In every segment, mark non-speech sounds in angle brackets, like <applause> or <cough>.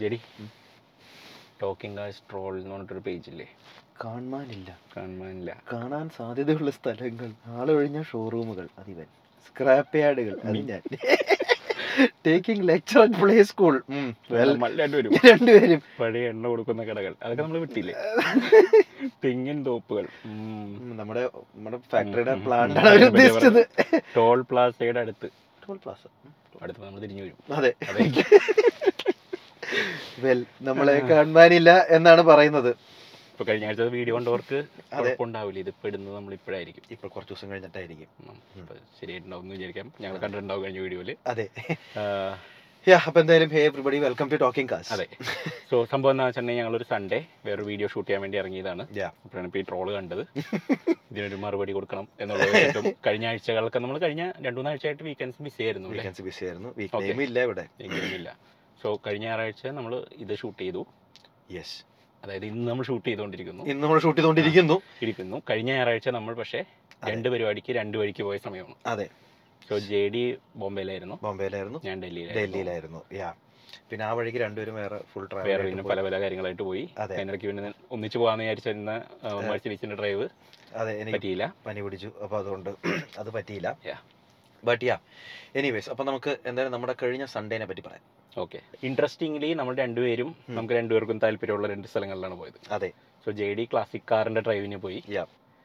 JT talking ആ troll എന്ന് പറഞ്ഞിട്ടൊരു പേജില്ലേ കാണാനില്ല കാണാനില്ല കാണാൻ സാധ്യതയുള്ള സ്ഥലങ്ങൾ ആളൊഴിഞ്ഞ ഷോറൂമുകൾ അതിവൻ സ്ക്രാപ്പ് യാർഡുകൾ അത് ഞാൻ. Taking lecture at play school രണ്ടുപേരും. പഴയ എണ്ണ കൊടുക്കുന്ന കടകൾ. അതൊക്കെ നമ്മൾ വിട്ടില്ലേ? തെങ്ങിൻ തോപ്പുകൾ. നമ്മുടെ നമ്മുടെ ഫാക്ടറിയുടെ പ്ലാന്റ് ഉദ്ദേശിച്ചത്. ടോൾ പ്ലാസയുടെ അടുത്ത്. ടോൾ പ്ലാസ അടുത്ത് നമ്മൾ തിരിഞ്ഞു വരും. അതെ. വെൽ നമ്മളെ കാണാനില്ല എന്നാണ് പറയുന്നത്. ഇപ്പൊ കഴിഞ്ഞ ആഴ്ച വീഡിയോ കണ്ടവർക്ക് ഉണ്ടാവില്ല കുഴപ്പമുണ്ടാവില്ല. ഇത് ഇപ്പൊ ഇടുന്നത് നമ്മൾ ഇപ്പോഴായിരിക്കും. ഇപ്പൊ കുറച്ച് ദിവസം കഴിഞ്ഞിട്ടായിരിക്കും. ശരിയായിട്ടുണ്ടാവും എന്ന് വിചാരിക്കാം. ഞങ്ങൾ കണ്ടിട്ടുണ്ടാവും കഴിഞ്ഞ വീഡിയോയിൽ. അതെ. യാ അപ്പൊ എന്തായാലും hey everybody welcome to talking cars അതെ. സോ സംഭവം എന്താ വെച്ചിട്ടുണ്ടെങ്കിൽ ഞങ്ങളൊരു സൺഡേ വേറൊരു വീഡിയോ ഷൂട്ട് ചെയ്യാൻ വേണ്ടി ഇറങ്ങിയതാണ്. അപ്പോഴാണ് ഇപ്പോൾ ഈ ട്രോൾ കണ്ടത്. <laughs> ഇതിനൊരു മറുപടി കൊടുക്കണം എന്നുള്ളത് കഴിഞ്ഞ ആഴ്ചകളൊക്കെ നമ്മൾ കഴിഞ്ഞ രണ്ടു മൂന്ന് ആഴ്ചയായിട്ട് വീക്കെൻഡ്സ് ബിസി ആയിരുന്നു വീക്കെൻഡ്സ് ബിസി ആയിരുന്നു. വീക്ക് ഇല്ല ഇവിടെ. സോ കഴിഞ്ഞ ഞായറാഴ്ച നമ്മൾ ഇത് ഷൂട്ട് ചെയ്തു. യെസ് അതായത് ഇന്ന് നമ്മൾ ഷൂട്ട് ചെയ്തുകൊണ്ടിരിക്കുന്നു. ഇന്ന് നമ്മൾ ഷൂട്ട് ചെയ്തുകൊണ്ടിരിക്കുന്നു. ഇരിക്കുന്നു. കഴിഞ്ഞ ഞായറാഴ്ച നമ്മൾ പക്ഷേ രണ്ട് പരിപാടിക്ക് രണ്ട് വഴിക്ക് പോയ സമയമാണ്. അതെ. സോ ജെ ഡി ബോംബെയിലായിരുന്നു. ബോംബെയിലായിരുന്നു. ഞാൻ ഡൽഹിയിലായിരുന്നു. ഡൽഹിയിലായിരുന്നു. യാ പിന്നെ ആ വഴിക്ക് രണ്ടുപേരും വേറെ ഫുൾ വേറെ പിന്നെ പല പല കാര്യങ്ങളായിട്ട് പോയി. അതെ. അതിനിടയ്ക്ക് പിന്നെ ഒന്നിച്ച് പോകാന്ന് വിചാരിച്ചിരുന്ന മത്സരിച്ചിന്റെ ഡ്രൈവ് അതെ എനിക്ക് പറ്റിയില്ല. പനി പിടിച്ചു. അപ്പോൾ അതുകൊണ്ട് അത് പറ്റിയില്ല. ബട്ട് യാ എനിവേസ് അപ്പോൾ നമുക്ക് എന്തായാലും നമ്മുടെ കഴിഞ്ഞ സൺഡേനെ പറ്റി പറയാം. ഓക്കെ ഇൻട്രസ്റ്റിംഗ്ലി നമ്മൾ രണ്ടുപേരും. നമുക്ക് രണ്ടുപേർക്കും താല്പര്യമുള്ള രണ്ട് സ്ഥലങ്ങളിലാണ് പോയത്. അതെ. സോ ജെ ഡി ക്ലാസിക് കാറിന്റെ ഡ്രൈവിന് പോയി.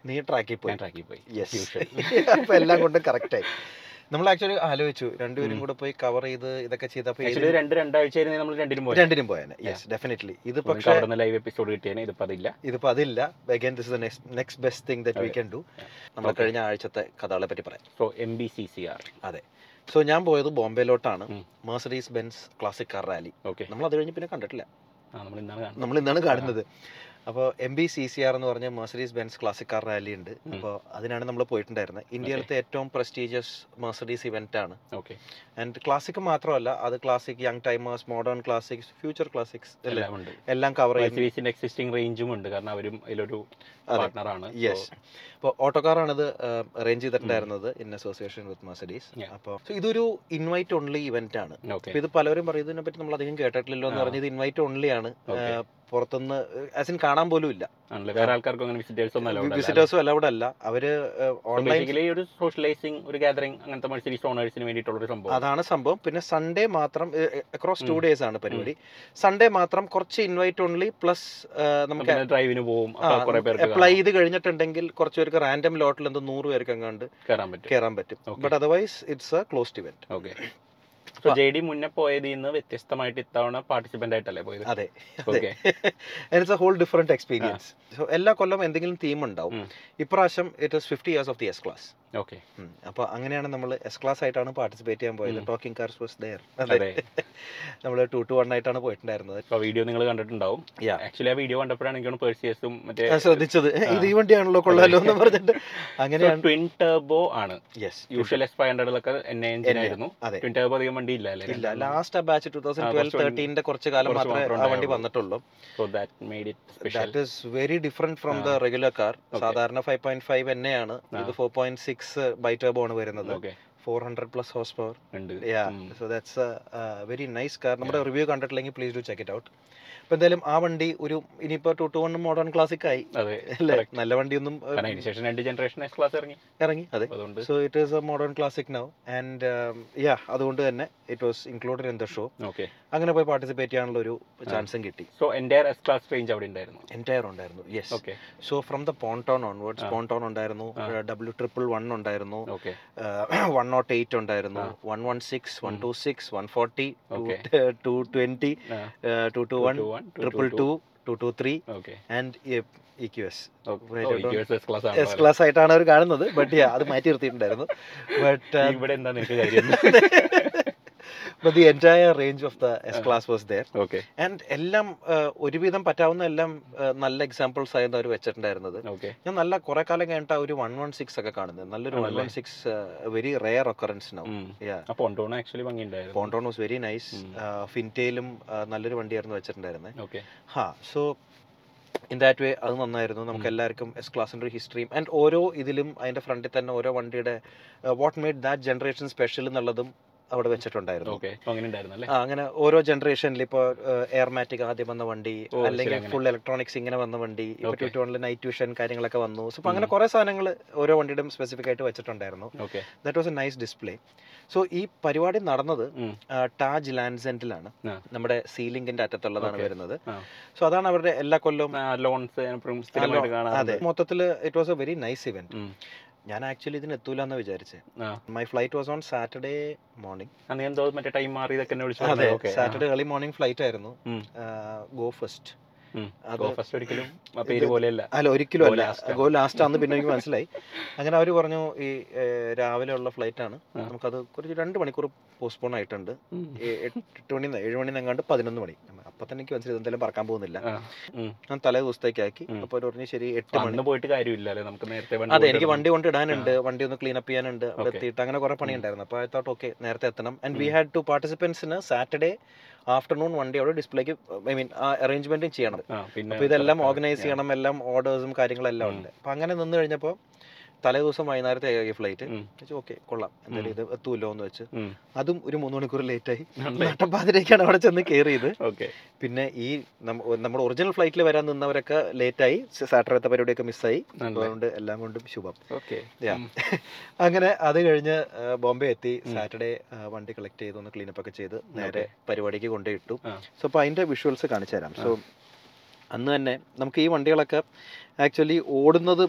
നീ ട്രാക്കിൽ പോയി. ട്രാക്കിൽ പോയി. യെസ്. <laughs> അപ്പോൾ എല്ലാം കൊണ്ടും കറക്റ്റ് ആയി. നമ്മൾ ആക്ച്വലി ആലോചിച്ചു രണ്ടുപേരും. കൂടെ പോയി കവർ ചെയ്ത് ഇതൊക്കെ ചെയ്തപ്പോൾ രണ്ട് രണ്ടാഴ്ച നമ്മൾ രണ്ടിനും പോയി രണ്ടിനും യെസ് ഡെഫിനറ്റ്ലി ഇത് പക്ഷേ ലൈവ് എപ്പിസോഡ് കിട്ടിയേനെ. ഇതിപ്പോ അതില്ല. ഇതിപ്പോൾ അതില്ല. Again this the next best thing that we. Can do നമ്മൾ കഴിഞ്ഞ ആഴ്ചത്തെ കഥകളെ പറ്റി പറയാം. So M B C C R അതെ. സോ ഞാൻ പോയത് ബോംബെയിലോട്ടാണ്. Mercedes Benz classic car rally okay നമ്മൾ അത് കഴിഞ്ഞ് പിന്നെ കണ്ടിട്ടില്ല. നമ്മൾ ഇന്നാണ് കാണുന്നത്. അപ്പോൾ M B C C R എന്ന് പറഞ്ഞ Mercedes Benz classic car rally ഉണ്ട്. അപ്പോൾ അതിനാണ് നമ്മൾ പോയിട്ടുണ്ടായിരുന്നത് ഇന്ത്യയിലത്തെ ഏറ്റവും പ്രസ്റ്റീജിയസ് മേഴ്സഡീസ് ഇവന്റ് ആണ്. ഓക്കെ. ആൻഡ് ക്ലാസിക് മാത്രമല്ല അത് classic young timers modern classics future classics എല്ലാം ഉണ്ട്. എല്ലാം കവർ ചെയ്യുന്ന എക്സിസ്റ്റിംഗ് റേഞ്ചും ഉണ്ട്. കാരണം അവരും അതിലൊരു അതെ. പാർട്ട്ണറാണ് യെസ് അപ്പോൾ ഓട്ടോ ഇത് അറേഞ്ച് ചെയ്തിട്ടുണ്ടായിരുന്നത് in association with Mercedes Yeah. അപ്പോൾ ഇതൊരു ഇൻവൈറ്റ് ഓൺലി ഇവന്റ് ആണ്. ഇത് പലരും പറയും ഇതിനെ പറ്റി നമ്മൾ അധികം കേട്ടിട്ടില്ലല്ലോ എന്ന്. പറഞ്ഞത് ഇൻവൈറ്റ് ഓൺലി ആണ്. പുറത്തുനിന്ന് ആസിൻ കാണാൻ പോലും ഇല്ല. വേറെ ആൾക്കാർക്കും അങ്ങനെ വിസിറ്റേഴ്സ് വിസിറ്റേഴ്സും അലൗഡ് അല്ല അവർ ഓൺലൈൻ ഒരു ഒരു ഗാദറിംഗ് അങ്ങനത്തെ മത്സരീസ് ഓണേഴ്സിന് വേണ്ടിയിട്ടുള്ള ഒരു സംഭവം. അതാണ് സംഭവം. പിന്നെ സൺഡേ മാത്രം അക്രോസ് ടു. ഡേയ്സ് ആണ് പരിപാടി. സൺഡേ മാത്രം കുറച്ച് ഇൻവൈറ്റ് ഓൺലി പ്ലസ് നമുക്ക് ഡ്രൈവിന് പോകും അപ്ലൈ ചെയ്ത് കഴിഞ്ഞിട്ടുണ്ടെങ്കിൽ കുറച്ച് പേർക്ക് റാൻഡം ലോട്ടിൽ എന്തോ നൂറ് പേർക്ക് അങ്ങാണ്ട് കയറാൻ പറ്റും. കയറാൻ പറ്റും. But otherwise it's a closed event okay J D മുന്നേ പോയതിൽ നിന്ന് വ്യത്യസ്തമായിട്ട് ഇത്തവണ പാർട്ടിസിപ്പന്റ് ആയിട്ടല്ലേ പോയത്? അതെ. It's a whole different experience എല്ലാ കൊല്ലം എന്തെങ്കിലും തീം ഉണ്ടാവും. ഇപ്രാവശ്യം it is fifty years of the S class okay. അപ്പോൾ അങ്ങനെയാണ് നമ്മൾ എസ് ക്ലാസ് ആയിട്ടാണ് പാർട്ടിസിപ്പേറ്റ് ചെയ്യാൻ പോയത്. ടോക്കിംഗ് കാർസ് വാസ് ദയർ അതെ. നമ്മൾ ടു ടു വൺ ആയിട്ടാണ് പോയിട്ടുണ്ടായിരുന്നത്. വീഡിയോ നിങ്ങൾ കണ്ടിട്ടുണ്ടാവും. ആക്ച്വലി ആ വീഡിയോ കണ്ടപ്പോഴാണ് എനിക്ക് പേഴ്സിയസും മറ്റേ ശ്രദ്ധിച്ചത്. ഇത് ഈ വണ്ടിയാണല്ലോ കൊള്ളാലോ എന്ന് പറഞ്ഞിട്ട്. <laughs> അങ്ങനെയാണ് ട്വിൻ ടർബോ ആണ്. യെസ് യൂഷ്വൽ എസ് ഫൈവ് ഹൺഡ്രഡിലൊക്കെ എൻ. ആയിരുന്നു ട്വിൻ ടർബോ അധികം വണ്ടി ഇല്ല ഇല്ല. Last batch two thousand twelve കുറച്ച് തേർട്ടീന്റെ കുറച്ച് കാലം മാത്രമേ ആ വണ്ടി വന്നിട്ടുള്ളൂ. So that made it special that is very different from the regular car സാധാരണ ഫൈവ് പോയിന്റ് ഫൈവ് എന്നെ ആണ്. ഇത് four point six bi turbo ആണ് വരുന്നത്. Four hundred plus horse power ഉണ്ട്. Yeah. So that's very nice car നമ്മുടെ review കണ്ടിട്ടില്ലെങ്കിൽ please do check it out അപ്പോൾ എന്തായാലും ആ വണ്ടി ഒരു ഇനിയിപ്പോ two two one modern classic ആയി. അതെ അല്ലേ? നല്ല വണ്ടിയൊന്നും രണ്ട് ജനറേഷൻ ക്ലാസ് ഇറങ്ങി. ഇറങ്ങി അതെ. So it is a modern classic now and yeah അതുകൊണ്ട് തന്നെ it was included in the show okay അങ്ങനെ പോയി പാർട്ടിസിപ്പേറ്റ് ചെയ്യാനുള്ള ഒരു ചാൻസും കിട്ടി. സോ എന്റെ എസ് ക്ലാസ് റേഞ്ച് അവിടെ ഉണ്ടായിരുന്നു? എന്റയർ ഉണ്ടായിരുന്നു yes okay so from the pontoon onwards. Pontoon ഉണ്ടായിരുന്നു ഡബ്ല്യൂ ട്രിപ്പിൾ വൺ ഉണ്ടായിരുന്നു ഓക്കെ വൺ നോട്ട് എയ്റ്റ് ഉണ്ടായിരുന്നു. One one six one. Two six one forty. Two twenty two two one triple two two two three and E Q S S class ആയിട്ടാണ് അവർ കാണുന്നത് but അത് മാറ്റി നിർത്തിയിട്ടുണ്ടായിരുന്നു. <laughs> But ഇവിടെ എന്താ <laughs> but the entire range of the S. Class was there okay and എല്ലാം ഒരുവിധം പറ്റാവുന്ന എല്ലാം നല്ല എക്സാമ്പിൾസ് ആയിരുന്നു അവർ വെച്ചിട്ടുണ്ടായിരുന്നത്. ഞാൻ നല്ല കുറെ കാലം കഴിഞ്ഞിട്ട് ഒരു വൺ വൺ സിക്സ് ഒക്കെ കാണുന്നത്. നല്ലൊരു one? One six very rare occurrence pontoon was very nice. ഫിന്റയിലും നല്ലൊരു വണ്ടിയായിരുന്നു വെച്ചിട്ടുണ്ടായിരുന്നത് ഹാ സോ ഇൻ ദാറ്റ് വേ അത് നന്നായിരുന്നു. നമുക്ക്. എല്ലാവർക്കും എസ് ക്ലാസിന്റെ ഒരു ഹിസ്റ്ററിയും ആൻഡ് ഓരോ ഇതിലും അതിന്റെ ഫ്രണ്ടിൽ തന്നെ ഓരോ വണ്ടിയുടെ what made that generation special എന്നുള്ളതും അവിടെ വെച്ചിട്ടുണ്ടായിരുന്നു. അങ്ങനെ ഓരോ ജനറേഷനിൽ ഇപ്പോൾ എയർമാറ്റിക് ആദ്യം വന്ന വണ്ടി അല്ലെങ്കിൽ ഫുൾ ഇലക്ട്രോണിക്സ് ഇങ്ങനെ വന്ന വണ്ടി ഇപ്പോൾ നൈറ്റ് ട്യൂഷൻ കാര്യങ്ങളൊക്കെ വന്നു. സോ അപ്പോൾ അങ്ങനെ കുറെ സാധനങ്ങൾ ഓരോ വണ്ടിയുടെയും സ്പെസിഫിക് ആയിട്ട് വെച്ചിട്ടുണ്ടായിരുന്നു. That was a nice display so ഈ പരിപാടി നടന്നത് ടാജ് ലാൻഡ്സെന്റിലാണ്. നമ്മുടെ സീലിംഗിന്റെ അറ്റത്തുള്ളതാണ് വരുന്നത്. സോ അതാണ് അവരുടെ എല്ലാ കൊല്ലവും ലോൺസ് അതെ മൊത്തത്തിൽ it was a very nice event. ഞാൻ ആക്ച്വലി ഇതിന് എത്തൂല എന്ന് വിചാരിച്ചേ my flight was on Saturday morning മറ്റേ ടൈം അതെ സാറ്റർഡേ ഏർലി മോർണിംഗ് ഫ്ലൈറ്റ് ആയിരുന്നു. ഗോ ഫസ്റ്റ് ഒരിക്കലും അല്ല ഒരിക്കലും അല്ല. ഗോ ലാസ്റ്റ് ആണെന്ന് പിന്നെ എനിക്ക് മനസ്സിലായി. അങ്ങനെ അവർ പറഞ്ഞു ഈ രാവിലെ ഉള്ള ഫ്ലൈറ്റ് ആണ്. നമുക്കത് കുറച്ച് രണ്ട് മണിക്കൂർ പോസ്റ്റ്പോൺ ആയിട്ടുണ്ട്. എട്ട് മണി ഏഴ് മണി എങ്ങാണ്ട് പതിനൊന്ന് മണി. അപ്പൊ തന്നെ എനിക്ക് മനസ്സിലായി എന്തായാലും പറക്കാൻ പോകുന്നില്ല. ഞാൻ തലേ ദിവസത്തേക്ക് ആക്കി ഉം. അപ്പൊ പറഞ്ഞു ശരി എട്ട് മണി. പോയിട്ട് കാര്യമില്ല അല്ലേ നമുക്ക് നേരത്തെ വണ്ടി അതെ എനിക്ക് വണ്ടി കൊണ്ട് ഇടാനുണ്ട്. വണ്ടി ഒന്ന് ക്ലീൻ അപ്പ് ചെയ്യാനുണ്ട്. അവിടെ എത്തിയിട്ട് അങ്ങനെ കുറെ പണി ഉണ്ടായിരുന്നു അപ്പൊ ഐ തോട്ട് ഓക്കെ നേരത്തെ എത്തണം. ആൻഡ് വി ഹാഡ് ടു പാർട്ടിസിപ്പൻസിന് സാറ്റർഡേ ആഫ്റ്റർനൂൺ വണ്ടി അവിടെ ഡിസ്പ്ലേക്ക് ഐ മീൻ ആ അറേഞ്ച്മെന്റും ചെയ്യണം. അപ്പൊ ഇതെല്ലാം ഓർഗനൈസ് ചെയ്യണം. എല്ലാം ഓർഡേഴ്സും കാര്യങ്ങളെല്ലാം. ഉണ്ട്. അപ്പൊ അങ്ങനെ നിന്ന് കഴിഞ്ഞപ്പോൾ തലേ ദിവസം വൈകുന്നേരത്തെ ആയി ഫ്ലൈറ്റ്. ഓക്കെ കൊള്ളാം. എന്തായാലും ഇത് എത്തുമല്ലോ എന്ന് വെച്ച്. അതും ഒരു മൂന്ന് മണിക്കൂർ ലേറ്റ് ആയി? നട്ടപ്പാതിരേക്കാണ് അവിടെ ചെന്ന് കയറിയത് ഓക്കെ പിന്നെ ഈ നമ്മൾ നമ്മുടെ ഒറിജിനൽ ഫ്ലൈറ്റിൽ വരാൻ നിന്നവരൊക്കെ ലേറ്റ് ആയി. സാറ്റർഡേത്തെ പരിപാടിയൊക്കെ മിസ്സായി? അതുകൊണ്ട് എല്ലാം കൊണ്ടും ശുഭം. <laughs> അങ്ങനെ അത് കഴിഞ്ഞ് ബോംബെ എത്തി. സാറ്റർഡേ വണ്ടി കളക്ട് ചെയ്ത് ഒന്ന് ക്ലീനപ്പ് ഒക്കെ ചെയ്ത് നേരെ പരിപാടിക്ക് കൊണ്ടേ ഇട്ടു. സോ അപ്പോൾ അതിന്റെ വിഷ്വൽസ് കാണിച്ചു തരാം. സോ അന്ന് തന്നെ നമുക്ക് ഈ വണ്ടികളൊക്കെ ആക്ച്വലി ഓടുന്നത്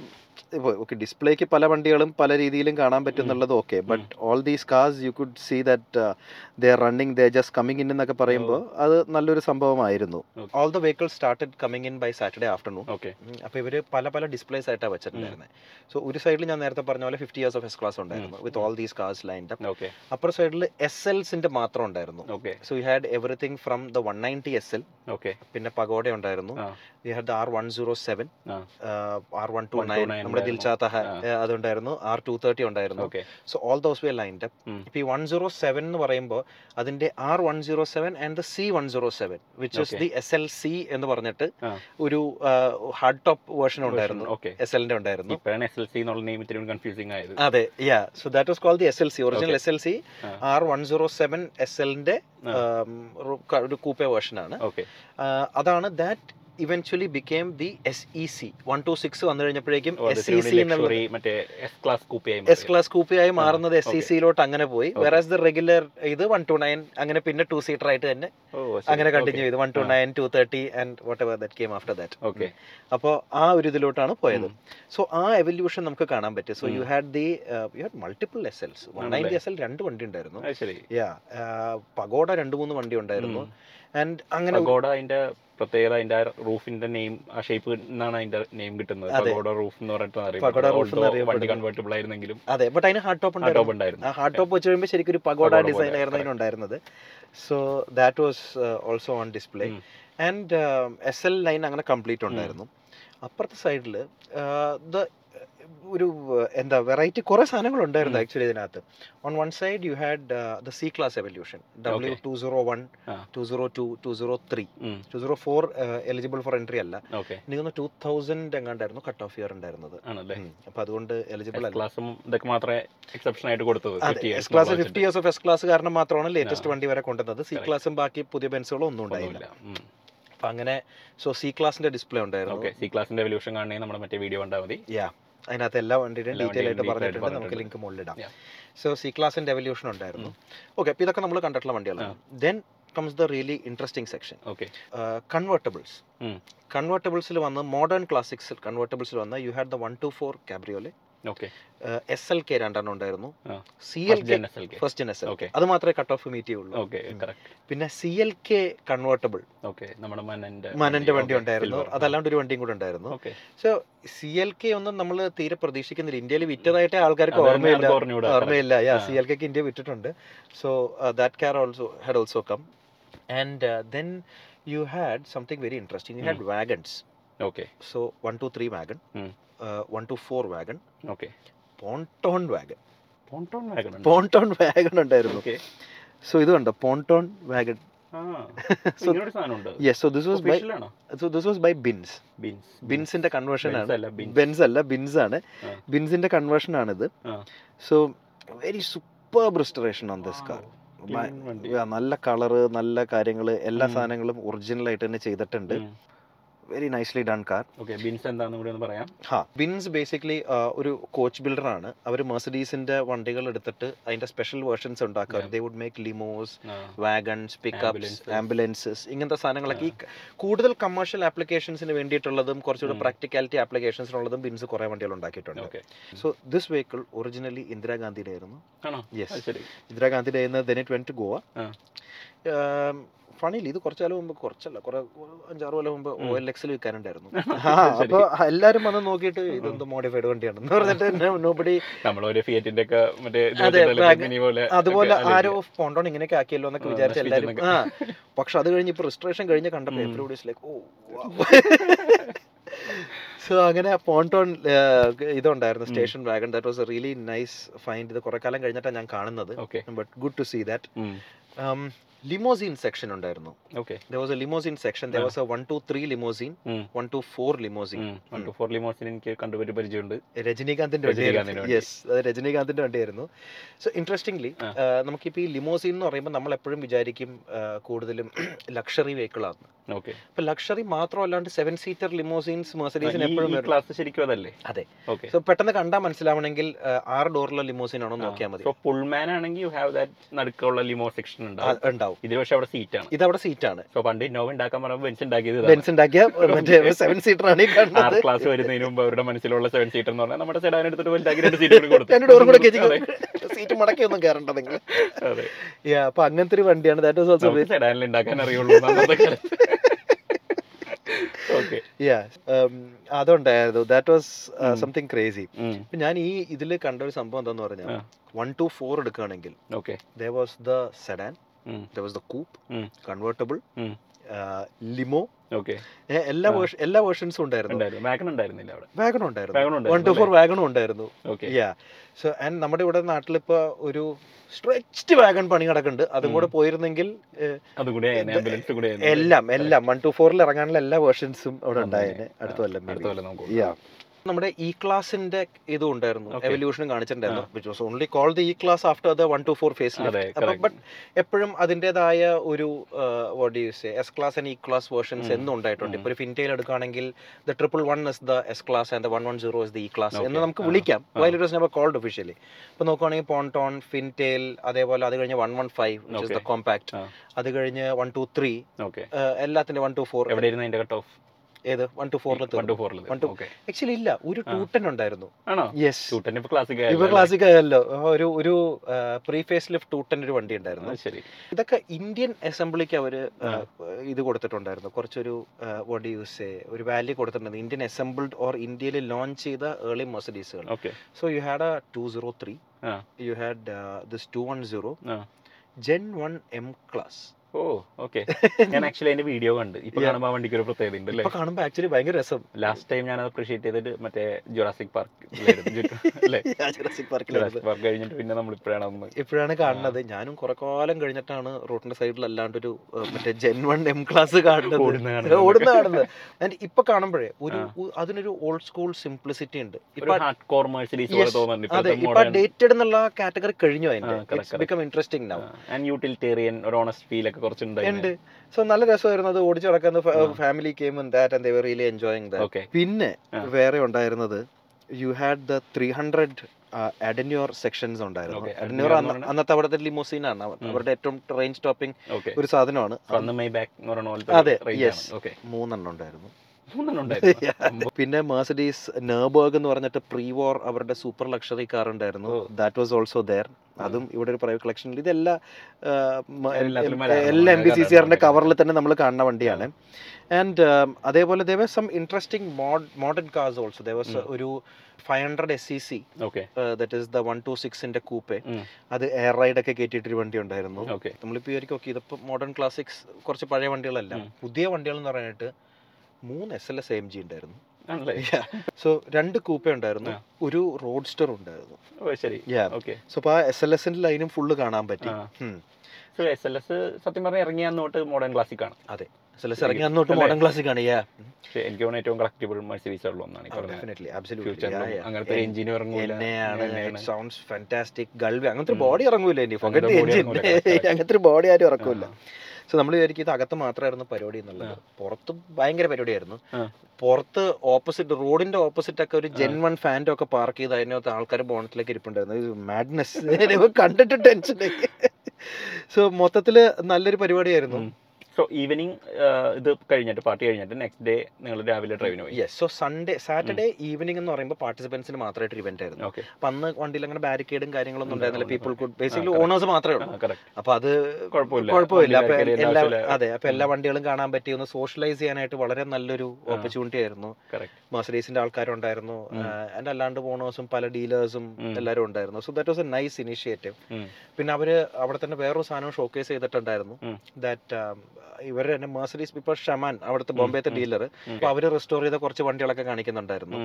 ഇപ്പോൾ ഓക്കെ ഡിസ്പ്ലേക്ക് പല വണ്ടികളും പല രീതിയിലും കാണാൻ പറ്റും ഉം. എന്നുള്ളത് okay but all these cars you could see that they are running they just coming in എന്നൊക്കെ പറയുമ്പോൾ അത് നല്ലൊരു സംഭവമായിരുന്നു. All the vehicle started coming in by Saturday afternoon okay അപ്പോൾ ഇവർ പല പല ഡിസ്പ്ലേസ് ആയിട്ടാണ് വെച്ചിട്ടുണ്ടായിരുന്നത് സോ ഒരു സൈഡിൽ ഞാൻ നേരത്തെ പറഞ്ഞ പോലെ fifty years of S class ഉണ്ടായിരുന്നു with all these cars lined up okay upper സൈഡിൽ എസ് എൽസിന്റെ മാത്രം ഉണ്ടായിരുന്നു. Okay so you had everything from the one ninety S L okay പിന്നെ പകോട ഉണ്ടായിരുന്നു. We had R one zero seven. R one two nine നമ്മുടെ. ദിൽചാത്ത ആ. അതുണ്ടായിരുന്നു. ആർ ടു തേർട്ടി ഉണ്ടായിരുന്നു. So all those we lined up ഇപ്പൊ ഈ one zero seven എന്ന് പറയുമ്പോൾ അതിന്റെ R one zero seven and the C one zero seven which is the S L C എന്ന് പറഞ്ഞിട്ട് ഒരു ഹാർഡ് ടോപ്പ് വേർഷൻ ഉണ്ടായിരുന്നു. എസ് എല്ലിന്റെ ഉണ്ടായിരുന്നു. അതെ yeah so that was call the S L C original. S L C R one zero seven S എല്ലിന്റെ ഒരു coupe ആണ്. അതാണ് that eventually became the S E C one two six വന്നു കഴിഞ്ഞപ്പോഴേക്കും S E C S class കൂപ്പിയായി മാറുന്നത് S E സിയിലോട്ട് അങ്ങനെ പോയി. വേറെ വെറാസ് ദ റെഗുലർ ഇത് വൺ ടു നയൻ അങ്ങനെ പിന്നെ ടു സീറ്റർ ആയിട്ട് തന്നെ അങ്ങനെ കണ്ടിന്യൂ ചെയ്തു. One two nine two thirty and whatever that came after that okay. അപ്പോൾ ആ ഒരു ഇതിലോട്ടാണ് പോയത്. സോ ആ എവല്യൂഷൻ നമുക്ക് കാണാൻ പറ്റും. So you. Had the you had multiple S Ls one? Ninety S L രണ്ട് വണ്ടി ഉണ്ടായിരുന്നു പകോട യാ പഗോഡ രണ്ട് മൂന്ന് വണ്ടി ഉണ്ടായിരുന്നു. ആൻഡ് അങ്ങനെ പ്രത്യേകത അതിന്റെ റൂഫിന്റെ നെയിം ആ ഷേപ്പ് എന്നാണ് അതിന്റെ നെയിം കിട്ടുന്നത്. പഗോഡ റൂഫ് എന്ന് പറഞ്ഞിട്ട് വണ്ടി. കൺവേർട്ടബിൾ ആയിരുന്നെങ്കിലും. അതെ ബട്ട് അതിന് ഹാർഡ് ടോപ്പ് ഉണ്ടായിരുന്നു ടോപ്പ് ഉണ്ടായിരുന്നു. ആ ഹാർഡ് ടോപ്പ് വെച്ച് കഴിയുമ്പോൾ ശരിക്കും ഒരു പഗോഡ ഡിസൈൻ ആയിരുന്നു. അതിനുണ്ടായിരുന്നത്. So that was also on display and S L line അങ്ങനെ കംപ്ലീറ്റ് ഉണ്ടായിരുന്നു. അപ്പുറത്തെ സൈഡിൽ ദ ഒരു എന്താ വെറൈറ്റി കുറേ സാധനങ്ങൾ ഉണ്ടായിരുന്നു ഉം. ആക്ച്വലി ഇതിനകത്ത്. On one side you had the C class evolution W. Two zero one. Two zero two two zero three. Two zero four eligible for entry അല്ല. എനിക്ക് ടൂ തൗസൻഡ് എങ്ങാണ്ടായിരുന്നു കട്ട് ഓഫ് ഇയർ ഉണ്ടായിരുന്നത്. അപ്പൊ അതുകൊണ്ട് eligible S അല്ല. ക്ലാസ്സും ഇതൊക്കെ മാത്രമേ എക്സെപ്ഷൻ ആയിട്ട് കൊടുത്തത് അതെ 50 years S class fifty years of S class കാരണം മാത്രമാണ് ലേറ്റസ്റ്റ്. വണ്ടി വരെ കൊണ്ടുവന്നത്. സി ക്ലാസും ബാക്കി പുതിയ ബെൻസുകളും ഒന്നും ഉണ്ടായില്ല. അപ്പൊ അങ്ങനെ സോ സി ക്ലാസിന്റെ ഡിസ്പ്ലേ ഉണ്ടായിരുന്നു. സി ക്ലാസിന്റെ എവല്യൂഷൻ കാണണമെങ്കിൽ നമ്മുടെ മറ്റേ വീഡിയോ ഉണ്ടാവും യാ അതിനകത്ത് എല്ലാ വണ്ടിയുടെയും ഡീറ്റെയിൽ ആയിട്ട് പറഞ്ഞിട്ടുണ്ട്. നമുക്ക് ലിങ്ക് മുകളിലിടാം. ഇടാം so C class and evolution ഉണ്ടായിരുന്നു ഓക്കെ അപ്പൊ ഇതൊക്കെ നമ്മൾ കണ്ടിട്ടുള്ള വണ്ടികളാണ്. Then comes the really interesting section okay convertibles കൺവേർട്ടബിൾസിൽ വന്ന് മോഡേൺ ക്ലാസിക്സിൽ കൺവേർട്ടബിൾസിൽ വന്ന് you had the one two four cabriolet S L K രണ്ടെണ്ണം ഉണ്ടായിരുന്നു. C L K first gen S L K അത് മാത്രമേ കട്ട് ഓഫ് മീറ്റ് ചെയ്യുള്ളൂ. പിന്നെ സി എൽ കെ കൺവേർട്ടബിൾ മനന്റെ വണ്ടി. ഉണ്ടായിരുന്നു. അതല്ലാണ്ട് ഒരു വണ്ടിയും കൂടെ ഉണ്ടായിരുന്നു. സോ സി എൽ കെ ഒന്നും നമ്മൾ തീരെ പ്രതീക്ഷിക്കുന്നില്ല. ഇന്ത്യയിൽ വിറ്റതായിട്ട് ആൾക്കാർക്ക് ഓർമ്മയില്ല. ഓർമ്മയില്ല. യാ. സി എൽ കെക്ക് India വിറ്റിട്ടുണ്ട് so that car also had also come and then you had something very interesting you had wagons okay so one two three wagon. One two four wagon okay pontoon wagon pontoon wagon pontoon wagon ഉണ്ടായിരുന്നു. Okay so ഇത് കണ്ടോ? Ponton wagon ബിൻസിന്റെ conversion ആണ്? ബിൻസ് അല്ല Binz ആണ്. ബിൻസിന്റെ conversion ആണിത്. So very super restoration on this car. നല്ല കളറ് നല്ല കാര്യങ്ങൾ എല്ലാ. സാധനങ്ങളും ഒറിജിനൽ ആയിട്ട് തന്നെ ചെയ്തിട്ടുണ്ട്. Very nicely done car okay Binz എന്താണെന്ന് കൂടി ഒന്ന് പറയാം. ഹാ ബിൻസ് ബേസിക്കലി ഒരു കോച്ച് ബിൽഡറാണ് അവർ മെഴ്സഡീസിന്റെ വണ്ടികൾ എടുത്തിട്ട് അതിന്റെ സ്പെഷ്യൽ വേർഷൻസ് ഉണ്ടാക്കുക. They would make limos wagons pickups Ambulances. Ambulances ഇങ്ങനത്തെ സാധനങ്ങളൊക്കെ. ഈ കൂടുതൽ കമേഴ്ഷ്യൽ ആപ്ലിക്കേഷൻസിന് വേണ്ടിയിട്ടുള്ളതും കുറച്ചുകൂടി. പ്രാക്ടിക്കാലിറ്റി ആപ്ലിക്കേഷൻസിനുള്ളതും ബിൻസ് കുറേ വണ്ടികൾ ഉണ്ടാക്കിയിട്ടുണ്ട്. Okay so this vehicle originally ഇന്ദിരാഗാന്ധിയുടെ ആയിരുന്നു. യെസ് ഇന്ദിരാഗാന്ധിയുടെ ആയിരുന്നു then it went to Goa. ഫണിയിൽ ഇത് കുറച്ച് കാലം മുമ്പ് കുറച്ചല്ല കുറെ അഞ്ചാറ് കൊല്ലം മുമ്പ്. ഒ എൽ എക്സിൽ വിൽക്കാനുണ്ടായിരുന്നു. <laughs> അപ്പൊ എല്ലാരും വന്ന് നോക്കിയിട്ട് ഇതെന്തോ മോഡിഫൈഡ് വണ്ടിയാണെന്ന് പറഞ്ഞിട്ട് നോബടി അതുപോലെ ആരോ പോണ്ടോൺ ഇങ്ങനെയൊക്കെ ആക്കിയല്ലോ എന്നൊക്കെ വിചാരിച്ച എല്ലാരും ആ. പക്ഷെ അത് കഴിഞ്ഞ് ഇപ്പൊ രജിസ്ട്രേഷൻ കഴിഞ്ഞ് കണ്ടപ്പോ. ലൈക്ക് ഓ സോ <laughs> അങ്ങനെ പോണ്ടോൺ ഇതുണ്ടായിരുന്നു. Station wagon that was really nice find ഇത് കുറെ കാലം കഴിഞ്ഞിട്ടാണ് ഞാൻ കാണുന്നത്. But good to see that limousine section ഉണ്ടായിരുന്നു. Was a limousine section was a one two three limousine one two four limousine one two four limousine എനിക്ക് കണ്ടുപറ്റി പരിചയമുണ്ട്. രജനീകാന്തിന്റെ. യെസ് അത് രജനീകാന്തിന്റെ വണ്ടിയായിരുന്നു സോ ഇൻട്രസ്റ്റിംഗ്ലി നമുക്കിപ്പോ നമുക്കിപ്പോൾ ഈ ലിമോസിൻ എന്ന് പറയുമ്പോൾ നമ്മൾ എപ്പോഴും വിചാരിക്കും കൂടുതലും <clears throat> ലക്ഷറി വെഹിക്കിൾ ആണ്. ഓക്കെ മാത്രം ലക്ഷറി മാത്രമല്ലാണ്ട് സെവൻ സീറ്റർ ലിമോസിൻസ് മെർസഡീസിന് എപ്പോഴും ക്ലാസ് ശരിക്കും അതല്ലേ? അതെ. സോ പെട്ടെന്ന് കണ്ടാൽ മനസ്സിലാവണമെങ്കിൽ ആറ് ഡോറുള്ള ലിമോസിൻ ആണോ നോക്കിയാൽ മതി. പുൾമാൻ ആണെങ്കിൽ യു ഹാവ് ദാറ്റ് നടുക്കുള്ള ലിമോ സെക്ഷൻ ഉണ്ടാവും. പക്ഷെ അവിടെ സീറ്റാണ് ഇത് ഇതവിടെ സീറ്റാണ് സോ പണ്ട് ഇന്നോവ ഉണ്ടാക്കാൻ പറയുമ്പോൾ ബെൻസ് ഉണ്ടാക്കിയത് ബെൻസ് ഉണ്ടാക്കിയ മറ്റേ <laughs> സെവൻ സീറ്റർ ആണ് ആർ ക്ലാസ് വരുന്നതിന് മുമ്പ് അവരുടെ മനസ്സിലുള്ള സെവൻ സീറ്റർ എന്ന് പറഞ്ഞാൽ നമ്മുടെ സെഡാൻ എടുത്തിട്ട് വലുതാക്കി രണ്ട് സീറ്റ് കൊടുത്തു. രണ്ട് ഡോറും കൂടെ അതെ, സീറ്റ് മടക്കി ഒന്നും കയറണ്ട നിങ്ങൾ അപ്പൊ അങ്ങനത്തെ ഒരു വണ്ടിയാണ്. ദാറ്റ് വാസ് ഓൾസോ സെഡാനിൽ ഉണ്ടാക്കാൻ അറിയുള്ളൂ അന്നത്തെ കാലത്ത് okay yeah അതുണ്ടായിരുന്നു. That was. Something crazy ഞാൻ ഈ ഇതിൽ കണ്ട ഒരു സംഭവം എന്താന്ന് പറഞ്ഞാൽ. വൺ ടു ഫോർ എടുക്കുകയാണെങ്കിൽ was the sedan was the coupe convertible limo എല്ലാ എല്ലാ വേർഷൻസും ഉണ്ടായിരുന്നു. വാഗൺ ഉണ്ടായിരുന്നില്ല അവിടെ. വാഗണും ഉണ്ടായിരുന്നു. വാഗൺ വൺ ടു ഫോർ വാഗണും ഉണ്ടായിരുന്നു. യാ സോ ആൻഡ് നമ്മുടെ ഇവിടെ നാട്ടിലിപ്പോ ഒരു സ്ട്രെച്ച്ഡ് വാഗൺ പണി കിടക്കുന്നുണ്ട് അതും കൂടെ പോയിരുന്നെങ്കിൽ എല്ലാം എല്ലാം. വൺ ടു ഫോറിൽ ഇറങ്ങാനുള്ള എല്ലാ വേർഷൻസും അവിടെ ഉണ്ടായിരുന്നു ഉണ്ടായേനെ. അടുത്ത കൊല്ലം അടുത്ത നമ്മുടെ ഇ ക്ലാസിന്റെ ഇതും ഉണ്ടായിരുന്നു. എവല്യൂഷനും കാണിച്ചിട്ടുണ്ടായിരുന്നു. Which was only call the E class after the one two four phase. But എപ്പോഴും അതിന്റെതായ ഒരു vote use S class and E class versions എന്നും ഉണ്ടായിട്ടുണ്ട്. ഇപ്പോൾ ഇപ്പൊ ഒരു ഫിന്റയിൽ എടുക്കുകയാണെങ്കിൽ the triple one is the S class and the one one zero is the E class എന്ന് നമുക്ക് വിളിക്കാം. While it was never called officially ഇപ്പൊ നോക്കുവാണെങ്കിൽ പോൺടോൺ ഫിന്റെയിൽ അതേപോലെ അത് കഴിഞ്ഞ് one one five which is the Okay. Compact. അത് കഴിഞ്ഞ് വൺ ടു ത്രീ എല്ലാത്തിന്റെ വൺ ടു ഫോർ എവിടെയായിരുന്നു അതിന്റെ കട്ട് ഓഫ് ഏത്? വൺ ടു ഫോറിൽ വൺ ടു ഫോറിൽ വൺ ടു ആക്ച്വലി ഇല്ല ഒരു. ടൂട്ടൻ ഉണ്ടായിരുന്നു. ആണോ? യെസ് ഷൂട്ടൻ ഇപ്പൊ ക്ലാസിക് ഇപ്പൊ ക്ലാസിക് ആയല്ലോ. ഒരു ഒരു പ്രീ ഫേസ് ലിഫ്റ്റ് ടൂട്ടൻ ഒരു വണ്ടി ഉണ്ടായിരുന്നു. ശരി. ഇതൊക്കെ ഇന്ത്യൻ അസംബ്ലിക്ക് അവർ. ഇത് കൊടുത്തിട്ടുണ്ടായിരുന്നു. കുറച്ചൊരു വോട്ട് യൂസ് ഒരു വാല്യൂ കൊടുത്തിട്ടുണ്ടായിരുന്നു. ഇന്ത്യൻ അസംബിൾഡ് ഓർ ഇന്ത്യയിൽ ലോഞ്ച് ചെയ്ത early മെർസഡീസുകൾ so you had a two zero three. You had this two one zero gen one M class oh okay. <laughs> ഞാൻ ആക്ച്വലി അതിന്റെ വീഡിയോ കണ്ട്. ഇപ്പൊ കാണുമ്പോൾ ആ വണ്ടിക്ക് ഒരു പ്രത്യേകത ഉണ്ട് അല്ലേ? കാണുമ്പോൾ ആക്ച്വലി ഭയങ്കര രസം. ലാസ്റ്റ് ടൈം ഞാൻ അപ്രീഷിയേറ്റ് ചെയ്തിട്ട് മറ്റേ Jurassic Park Jurassic Jurassic Park കഴിഞ്ഞിട്ട് പിന്നെ നമ്മൾ ഇപ്പോഴാണ് ഒന്ന് ഇപ്പോഴാണ് കാണുന്നത്. ഞാനും കുറെ കാലം കഴിഞ്ഞിട്ടാണ് റോഡിന്റെ സൈഡിൽ അല്ലാണ്ട് ഒരു മറ്റേ ജെൻ വൺ എം ക്ലാസ് കാണുന്നത്. ഓടുന്ന കാണുന്നത്. And ഇപ്പൊ കാണുമ്പോഴേ ഒരു അതിനൊരു ഓൾഡ് സ്കൂൾ സിംപ്ലിസിറ്റി ഉണ്ട്. അതെ ഇപ്പൊ ഡേറ്റഡ് എന്നുള്ള കാറ്റഗറി കഴിഞ്ഞു അതിന്റെ. ബിക്കം ഇൻട്രസ്റ്റിംഗ് ആൻഡ് യൂട്ടിലിറ്റേറിയൻ ഒരു ഓണസ്റ്റ് ഫീൽ ഒക്കെ കുറച്ചുണ്ട് ഉണ്ട്. സോ നല്ല രസമായിരുന്നു അത് ഓടിച്ചു നടക്കുന്ന family game that and they really enjoying that പിന്നെ. വേറെ ഉണ്ടായിരുന്നത് you had the three hundred Adenauer sections ഉണ്ടായിരുന്നു. അഡന്യോർ അന്നത്തെ അവിടുത്തെ ലിമോസീൻ ആണ്. അവരുടെ ഏറ്റവും റേഞ്ച് ടോപ്പിംഗ് ഒരു സാധനമാണ്. അതെ, യെസ് ഓക്കെ മൂന്നെണ്ണം ഉണ്ടായിരുന്നു. <laughs> പിന്നെ മാസഡീസ് നെർബർഗ് എന്ന് പറഞ്ഞിട്ട് പ്രീ വോർ അവരുടെ സൂപ്പർ ലക്ഷറി കാർ ഉണ്ടായിരുന്നു. ദാറ്റ് വാസ് ഓൾസോ ദയർ അതും ഇവിടെ ഒരു പ്രൈവറ്റ് കളക്ഷൻ ഇതെല്ലാം എല്ലാ എം ബി സി സി ആറിന്റെ കവറിൽ തന്നെ നമ്മൾ കാണുന്ന വണ്ടിയാണ്. ആൻഡ് അതേപോലെ there were some interesting modern cars also there were. ഒരു five hundred S C C that is the one two സിക്സിന്റെ coupe അത് എയർ റൈഡ് ഒക്കെ കയറ്റിയിട്ടൊരു വണ്ടി ഉണ്ടായിരുന്നു നമ്മളിപ്പോ ഓക്കെ ഇതിപ്പോൾ മോഡേൺ ക്ലാസിക്സ് കുറച്ച് പഴയ വണ്ടികളല്ല. പുതിയ വണ്ടികൾ എന്ന് പറയാനായിട്ട് മൂന്ന് S L S M G ഉണ്ടായിരുന്നു. സോ രണ്ട് കൂപ്പ ഉണ്ടായിരുന്നു. ഒരു റോഡ്സ്റ്റർ ഉണ്ടായിരുന്നു. ശരി. സോ അപ്പൊ ആ എസ് എൽ എസിന്റെ ലൈനും ഫുള്ള് കാണാൻ പറ്റി. എസ് എൽ എസ് സത്യം പറഞ്ഞാൽ ഇറങ്ങിയ മോഡേൺ ക്ലാസിക് ആണ്. സെലസ് ഇറങ്ങി അന്നോട്ട് മോഡേൺ ക്ലാസിക് ആണ് പക്ഷേ എനിക്ക് തോന്നുന്നു ഏറ്റവും കളക്റ്റബിൾ ആബ്സല്യൂട്ട്ലി ഫ്യൂച്ചറിലും അങ്ങനത്തെ എഞ്ചിനും ഇറങ്ങൂല. എന്നെയാണ് എന്നെയാണ്. സൗണ്ട്സ് ഫാന്റാസ്റ്റിക് ഗൾവി അങ്ങനത്തെ. ബോഡി ഇറങ്ങൂല ഇനി. ഫോക്കറ്റ് എഞ്ചിൻ. അങ്ങനത്തെ ഒരു ബോഡി ആരും ഇറക്കൂല. സോ നമ്മൾ വിചാരിക്കും ഇത് അകത്ത് മാത്രമായിരുന്നു പരിപാടി എന്നുള്ളത്. പുറത്ത് ഭയങ്കര പരിപാടിയായിരുന്നു. പുറത്ത് ഓപ്പോസിറ്റ് റോഡിന്റെ ഓപ്പോസിറ്റ് ഒക്കെ ഒരു ജെൻ വൺ ഫാന്റെ ഒക്കെ പാർക്ക് ചെയ്ത് അതിനകത്ത് ആൾക്കാർ ബോണറ്റിലേക്ക് ഇരിപ്പുണ്ടായിരുന്നു. മാഡ്നെസ് <laughs> കണ്ടിട്ട് ടെൻഷൻ സോ <laughs> മൊത്തത്തിൽ നല്ലൊരു പരിപാടിയായിരുന്നു. സോ ഈവനിങ് ഇത് കഴിഞ്ഞിട്ട് പാർട്ടി കഴിഞ്ഞിട്ട് നെക്സ്റ്റ് ഡേ നിങ്ങൾ രാവിലെ ഡ്രൈവിന് പോയി yes so Sunday Saturday evening എന്ന് പറയുമ്പോൾ പാർട്ടിസിപ്പൻസിന് മാത്രമായിട്ട് ഇവന്റ് ആയിരുന്നു ഓക്കെ അപ്പൊ അന്ന് വണ്ടിയിൽ അങ്ങനെ ബാരിക്കേഡും കാര്യങ്ങളൊന്നും ഉണ്ടായിരുന്നില്ല. People could basically. ഓണേഴ്സ് മാത്രമേ ഉള്ളൂ അപ്പൊ അത് കുഴപ്പമില്ല അപ്പൊ എല്ലാ. അതെ അപ്പൊ എല്ലാ. വണ്ടികളും കാണാൻ പറ്റി ഒന്ന് സോഷ്യലൈസ് ചെയ്യാനായിട്ട് വളരെ നല്ലൊരു ഓപ്പർച്യൂണിറ്റി ആയിരുന്നു. മെർസഡീസിന്റെ ആൾക്കാരുണ്ടായിരുന്നു. ആൻഡ് അല്ലാണ്ട് ഓണേഴ്സും പല ഡീലേഴ്സും. എല്ലാവരും ഉണ്ടായിരുന്നു so that was a nice initiative. പിന്നെ അവർ അവിടെ തന്നെ വേറൊരു സാധനം ഷോക്കേസ് ചെയ്തിട്ടുണ്ടായിരുന്നു. ദാറ്റ് ഇവർ തന്നെ മേഴ്സഡീസ് ഇപ്പോൾ ഷമാൻ അവിടുത്തെ ബോംബെത്തെ ഡീലർ അപ്പോൾ അപ്പൊ അവർ റിസ്റ്റോർ ചെയ്ത കുറച്ച് വണ്ടികളൊക്കെ കാണിക്കുന്നുണ്ടായിരുന്നു.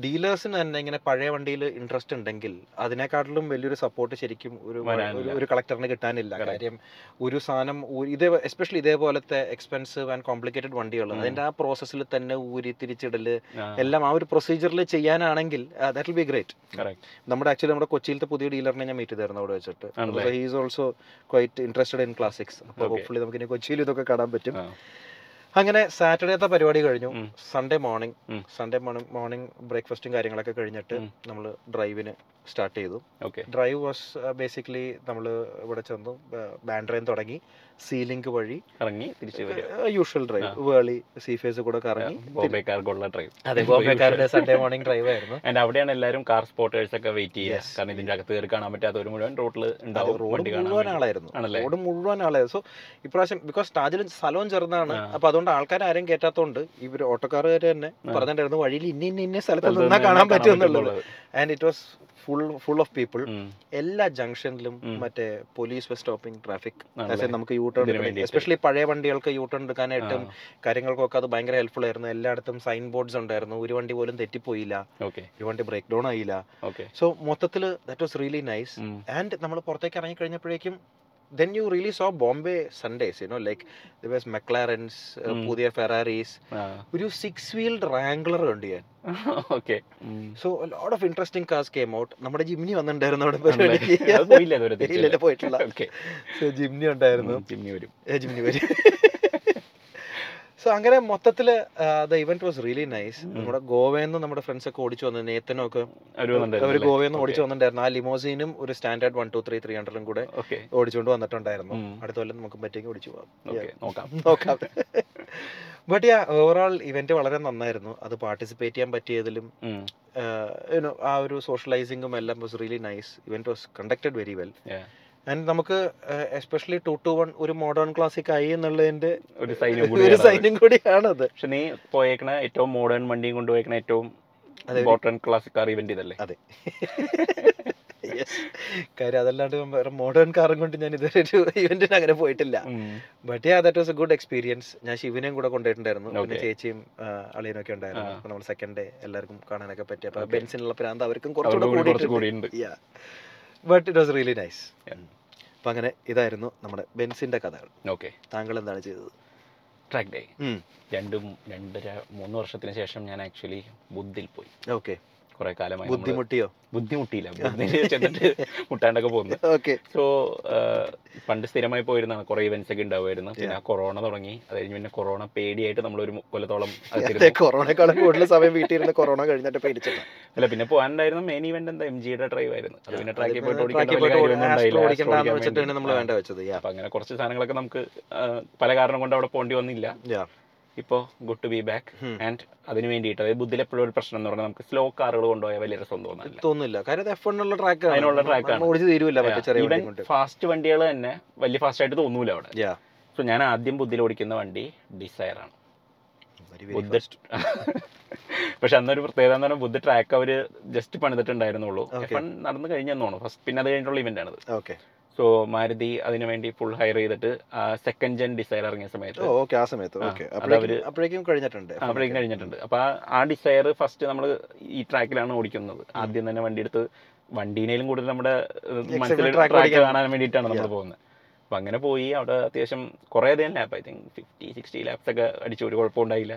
ഡീലേഴ്സിന് തന്നെ ഇങ്ങനെ പഴയ വണ്ടിയിൽ ഇൻട്രസ്റ്റ് ഉണ്ടെങ്കിൽ അതിനെക്കാട്ടിലും വലിയൊരു സപ്പോർട്ട് ശരിക്കും ഒരു ഒരു- കളക്ടറിന് കിട്ടാനില്ല. കാര്യം ഒരു സാധനം ഇതേ എസ്പെഷ്യലി ഇതേപോലത്തെ എക്സ്പെൻസീവ് ആൻഡ് കോംപ്ലിക്കേറ്റഡ് വണ്ടികൾ. അതിന്റെ ആ പ്രോസസ്സിൽ തന്നെ ഊരി തിരിച്ചിടൽ എല്ലാം ആ ഒരു പ്രൊസീജിയറിൽ ചെയ്യാനാണെങ്കിൽ that will be great correct. നമ്മുടെ ആക്ച്വലി നമ്മുടെ കൊച്ചിയിലത്തെ പുതിയ ഡീലറിനെ ഞാൻ മീറ്റ് ചെയ്തായിരുന്നു അവിടെ വെച്ചിട്ട്. He he's also quite interested in classics അപ്പോൾ ഹോപ്പ്ഫുള്ളി നമുക്ക് ഇനി കൊച്ചിയിൽ ഇതൊക്കെ കാണാൻ പറ്റും. അങ്ങനെ സാറ്റർഡേത്തെ പരിപാടി കഴിഞ്ഞു. Sunday morning Sunday morning morning ബ്രേക്ക്ഫാസ്റ്റും കാര്യങ്ങളൊക്കെ കഴിഞ്ഞിട്ട് നമ്മൾ ഡ്രൈവിന് സ്റ്റാർട്ട് ചെയ്തു. ഡ്രൈവ് വാസ് ബേസിക്കലി നമ്മൾ ഇവിടെ ചെന്നു ബാൻഡ്രൈൻ തുടങ്ങി. സീലിംഗ് വഴി ഇറങ്ങി തിരിച്ചു വരിക. യൂഷ്വൽ ഡ്രൈവ് വേളി സീഫേസ് കൂടെ കറങ്ങി ബോംബെക്കാർക്കുള്ള ഡ്രൈവ് അതെ <laughs> ബോംബെക്കാരുടെ സൺഡേ മോർണിംഗ് ഡ്രൈവ് ആയിരുന്നു. ആൻഡ് അവിടെയാണ് എല്ലാവരും കാർ സ്പോട്ടേഴ്സ് ഒക്കെ വെയിറ്റ് ചെയ്യുക. കാരണം ഇതിന്റെ അകത്ത് കയറി കാണാൻ ഒരു മുഴുവൻ റോഡിൽ ഉണ്ടാവും റോഡ് മുഴുവൻ ആളായിരുന്നു? റോഡ് മുഴുവൻ ആളായിരുന്നു. സോ ഇപ്രാവശ്യം ബിക്കോസ് താജിൽ സ്ഥലവും ചെറുതാണ്. അപ്പൊ അതുകൊണ്ട് ആൾക്കാർ ആരും കയറ്റാത്തോണ്ട് ഇവർ ഓട്ടോക്കാർ തന്നെ. പറഞ്ഞിട്ടുണ്ടായിരുന്നു വഴിയിൽ ഇന്ന ഇന്ന ഇന്ന സ്ഥലത്ത് നിന്നാ കാണാൻ പറ്റും എന്നുള്ളത് എന്നുള്ളത്. And it was full full of people എല്ലാ ജംഗ്ഷനിലും. മറ്റേ പോലീസ് സ്റ്റോപ്പിംഗ് ട്രാഫിക്? നമുക്ക് യൂ ടേൺ എസ്പെഷ്യലി പഴയ വണ്ടികൾക്ക് യൂ ടേൺ എടുക്കാനായിട്ടും കാര്യങ്ങൾക്കൊക്കെ അത് ഭയങ്കര ഹെൽപ്ഫുൾ ആയിരുന്നു. എല്ലായിടത്തും സൈൻ ബോർഡ്സ് ഉണ്ടായിരുന്നു. ഒരു വണ്ടി പോലും തെറ്റിപ്പോയില്ല. ഒരു വണ്ടി ബ്രേക്ക് ഡൗൺ ആയില്ല. സോ മൊത്തത്തിൽ that was really nice and നമ്മൾ പുറത്തേക്ക് ഇറങ്ങി കഴിഞ്ഞപ്പോഴേക്കും then you really so Bombay Sundays you know like was McLarens um. പുതിയ ഫെറാറീസ് ഒരു സിക്സ് വീൽഡ് റാംഗ്ലർ കണ്ടു ഞാൻ. Okay. So lot of interesting cars came out നമ്മുടെ ജിമ്നി വന്നിട്ടുണ്ടായിരുന്നു അവിടെ പോയിട്ടില്ല. <laughs> സോ ജിമ്നി ഉണ്ടായിരുന്നു. ജിമ്മി വരും. ഏ, ജിമ്നി വരും. <laughs> സോ അങ്ങനെ മൊത്തത്തിൽ the event was really nice നമ്മുടെ ഗോവയിൽ നിന്ന് നമ്മുടെ ഫ്രണ്ട്സ് ഒക്കെ ഓടിച്ചു വന്നു നേത്തനും ഒക്കെ അവർ ഗോവയിൽ നിന്ന് ഓടിച്ചു വന്നിട്ടുണ്ടായിരുന്നു. ആ ലിമോസീനും ഒരു standard one two three three ഹൺഡ്രഡും കൂടെ ഓടിച്ചുകൊണ്ട് വന്നിട്ടുണ്ടായിരുന്നു. അടുത്ത കൊല്ലം നമുക്ക് പറ്റിയെങ്കിൽ ഓടിച്ചു പോകാം. നോക്കാം. ബട്ട് യാ ഓവറോൾ ഇവന്റ് വളരെ നന്നായിരുന്നു. അത് പാർട്ടിസിപ്പേറ്റ് ചെയ്യാൻ പറ്റിയതിലും ആ ഒരു സോഷ്യലൈസിംഗും എല്ലാം was really nice event was conducted very well. And നമുക്ക് എസ്പെഷ്യലി ടു ടു വൺ ഒരു മോഡേൺ ക്ലാസിക് ആയി എന്നുള്ളതിന്റെ ഒരു സൈനും ഒരു കൂടി സൈനും കൂടിയാണത്. പക്ഷെ നീ പോയേക്കണ ഏറ്റവും മോഡേൺ വണ്ടിയും കൊണ്ടുപോയേക്കണ ഏറ്റവും. ഇമ്പോർട്ടന്റ് ക്ലാസിക് കാർ ഇവന്റ് ഇതല്ലേ? അതെ. കാര്യം അതല്ലാണ്ട് വേറെ മോഡേൺ കാറും കൊണ്ട് ഞാൻ ഇതുവരെ ഒരു ഇവന്റിന് അങ്ങനെ പോയിട്ടില്ല. But yeah that was a good experience ഞാൻ ശിവനെയും കൂടെ കൊണ്ടുപോയിട്ടുണ്ടായിരുന്നു. പിന്നെ ചേച്ചിയും അളിയനും ഒക്കെ ഉണ്ടായിരുന്നു. നമ്മൾ സെക്കൻഡ് ഡേ എല്ലാവർക്കും കാണാനൊക്കെ പറ്റി. അപ്പൊ. ബെൻസിനുള്ള പ്രാന്ത് അവർക്കും കുറച്ചുകൂടെ കൂടിയിട്ടുണ്ട്. But it was really nice. അപ്പൊ അങ്ങനെ ഇതായിരുന്നു നമ്മുടെ ബെൻസിന്റെ കഥകൾ. ഓക്കെ താങ്കൾ എന്താണ് ചെയ്തത് ട്രാക്ക് ഡേ. രണ്ടും രണ്ടര മൂന്ന് വർഷത്തിന് ശേഷം ഞാൻ ആക്ച്വലി ബുദ്ധിൽ പോയി. ഓക്കെ കുറെ കാലമായി ബുദ്ധിമുട്ടിയോ? ബുദ്ധിമുട്ടിയില്ല. <laughs> ചെന്നിട്ട് മുട്ടാണ്ടൊക്കെ പോകുന്നു ഓക്കെ. സോ പണ്ട് സ്ഥിരമായി പോയിരുന്നതാണ് കുറെ ഇവന്റ്സ് ഒക്കെ ഉണ്ടാവുമായിരുന്നു. പിന്നെ കൊറോണ തുടങ്ങി. അത് കഴിഞ്ഞ് പിന്നെ കൊറോണ പേടിയായിട്ട് നമ്മൾ ഒരു കൊല്ലത്തോളം. <laughs> കൊറോണക്കാളും കൂടുതൽ സമയം വീട്ടിൽ ഇരുന്ന് കൊറോണ കഴിഞ്ഞിട്ട് പേടിച്ചിട്ട്. അല്ല പിന്നെ പോകാനുണ്ടായിരുന്ന മെയിൻ ഇവന്റ് എന്താ? എം ജിയുടെ ഡ്രൈവ് ആയിരുന്നു. അത് പിന്നെ ട്രാക്കിൽ പോയിട്ട് അങ്ങനെ കുറച്ച് സാധനങ്ങളൊക്കെ നമുക്ക് ആ, പല കാരണം കൊണ്ട് അവിടെ പോകേണ്ടി വന്നില്ല. ഇപ്പോൾ good to be back. And അതിന് വേണ്ടിയിട്ട് അതായത് ബുദ്ധിൽ എപ്പോഴും ഒരു പ്രശ്നം എന്ന് പറഞ്ഞാൽ നമുക്ക് സ്ലോ കാറുകൾ കൊണ്ടുപോയാൽ വലിയ രസം തോന്നുന്നില്ല തോന്നുന്നില്ല. കാര്യം എഫ് ഉള്ള ട്രാക്ക് അതിനുള്ള ട്രാക്കാണ്. ഓടിച്ച് തീരുമില്ല ചെറിയ ഈവൻ ഫാസ്റ്റ് വണ്ടികൾ തന്നെ വലിയ ഫാസ്റ്റ് ആയിട്ട് തോന്നൂല അവിടെ. സോ ഞാൻ ആദ്യം ബുദ്ധിൽ ഓടിക്കുന്ന വണ്ടി ഡിസയർ ആണ്. <laughs> പക്ഷെ അന്നൊരു പ്രത്യേകത എന്ന് പറഞ്ഞാൽ ബുദ്ധ ട്രാക്ക് അവർ ജസ്റ്റ് പണിതിട്ടുണ്ടായിരുന്നുള്ളൂ. നടന്നു കഴിഞ്ഞെന്ന് തോന്നുന്നു. ഫസ്റ്റ് പിന്നെ അത് കഴിഞ്ഞിട്ടുള്ള ഇവന്റ് ആണത്. സോ മാരുതി അതിനുവേണ്ടി ഫുൾ ഹയർ ചെയ്തിട്ട് സെക്കൻഡ് ജെൻ ഡിസൈർ ഇറങ്ങിയ സമയത്ത്. ഓക്കെ ആ സമയത്ത്. അപ്പോഴേക്കും കഴിഞ്ഞിട്ടുണ്ട്. അപ്പോഴേക്കും കഴിഞ്ഞിട്ടുണ്ട്. അപ്പൊ ആ- ഡിസൈർ ഫസ്റ്റ് നമ്മൾ ഈ ട്രാക്കിലാണ് ഓടിക്കുന്നത്. ആദ്യം തന്നെ വണ്ടി എടുത്ത് വണ്ടീനേലും കൂടുതൽ നമ്മുടെ മനസ്സിൽ ട്രാക്ക് കാണാൻ വേണ്ടിയിട്ടാണ് നമ്മൾ പോകുന്നത്. അപ്പൊ അങ്ങനെ പോയി. അവിടെ അത്യാവശ്യം കുറേ അധികം lap I think fifty sixty laps ഒക്കെ അടിച്ചു. ഒരു കുഴപ്പമുണ്ടായില്ല.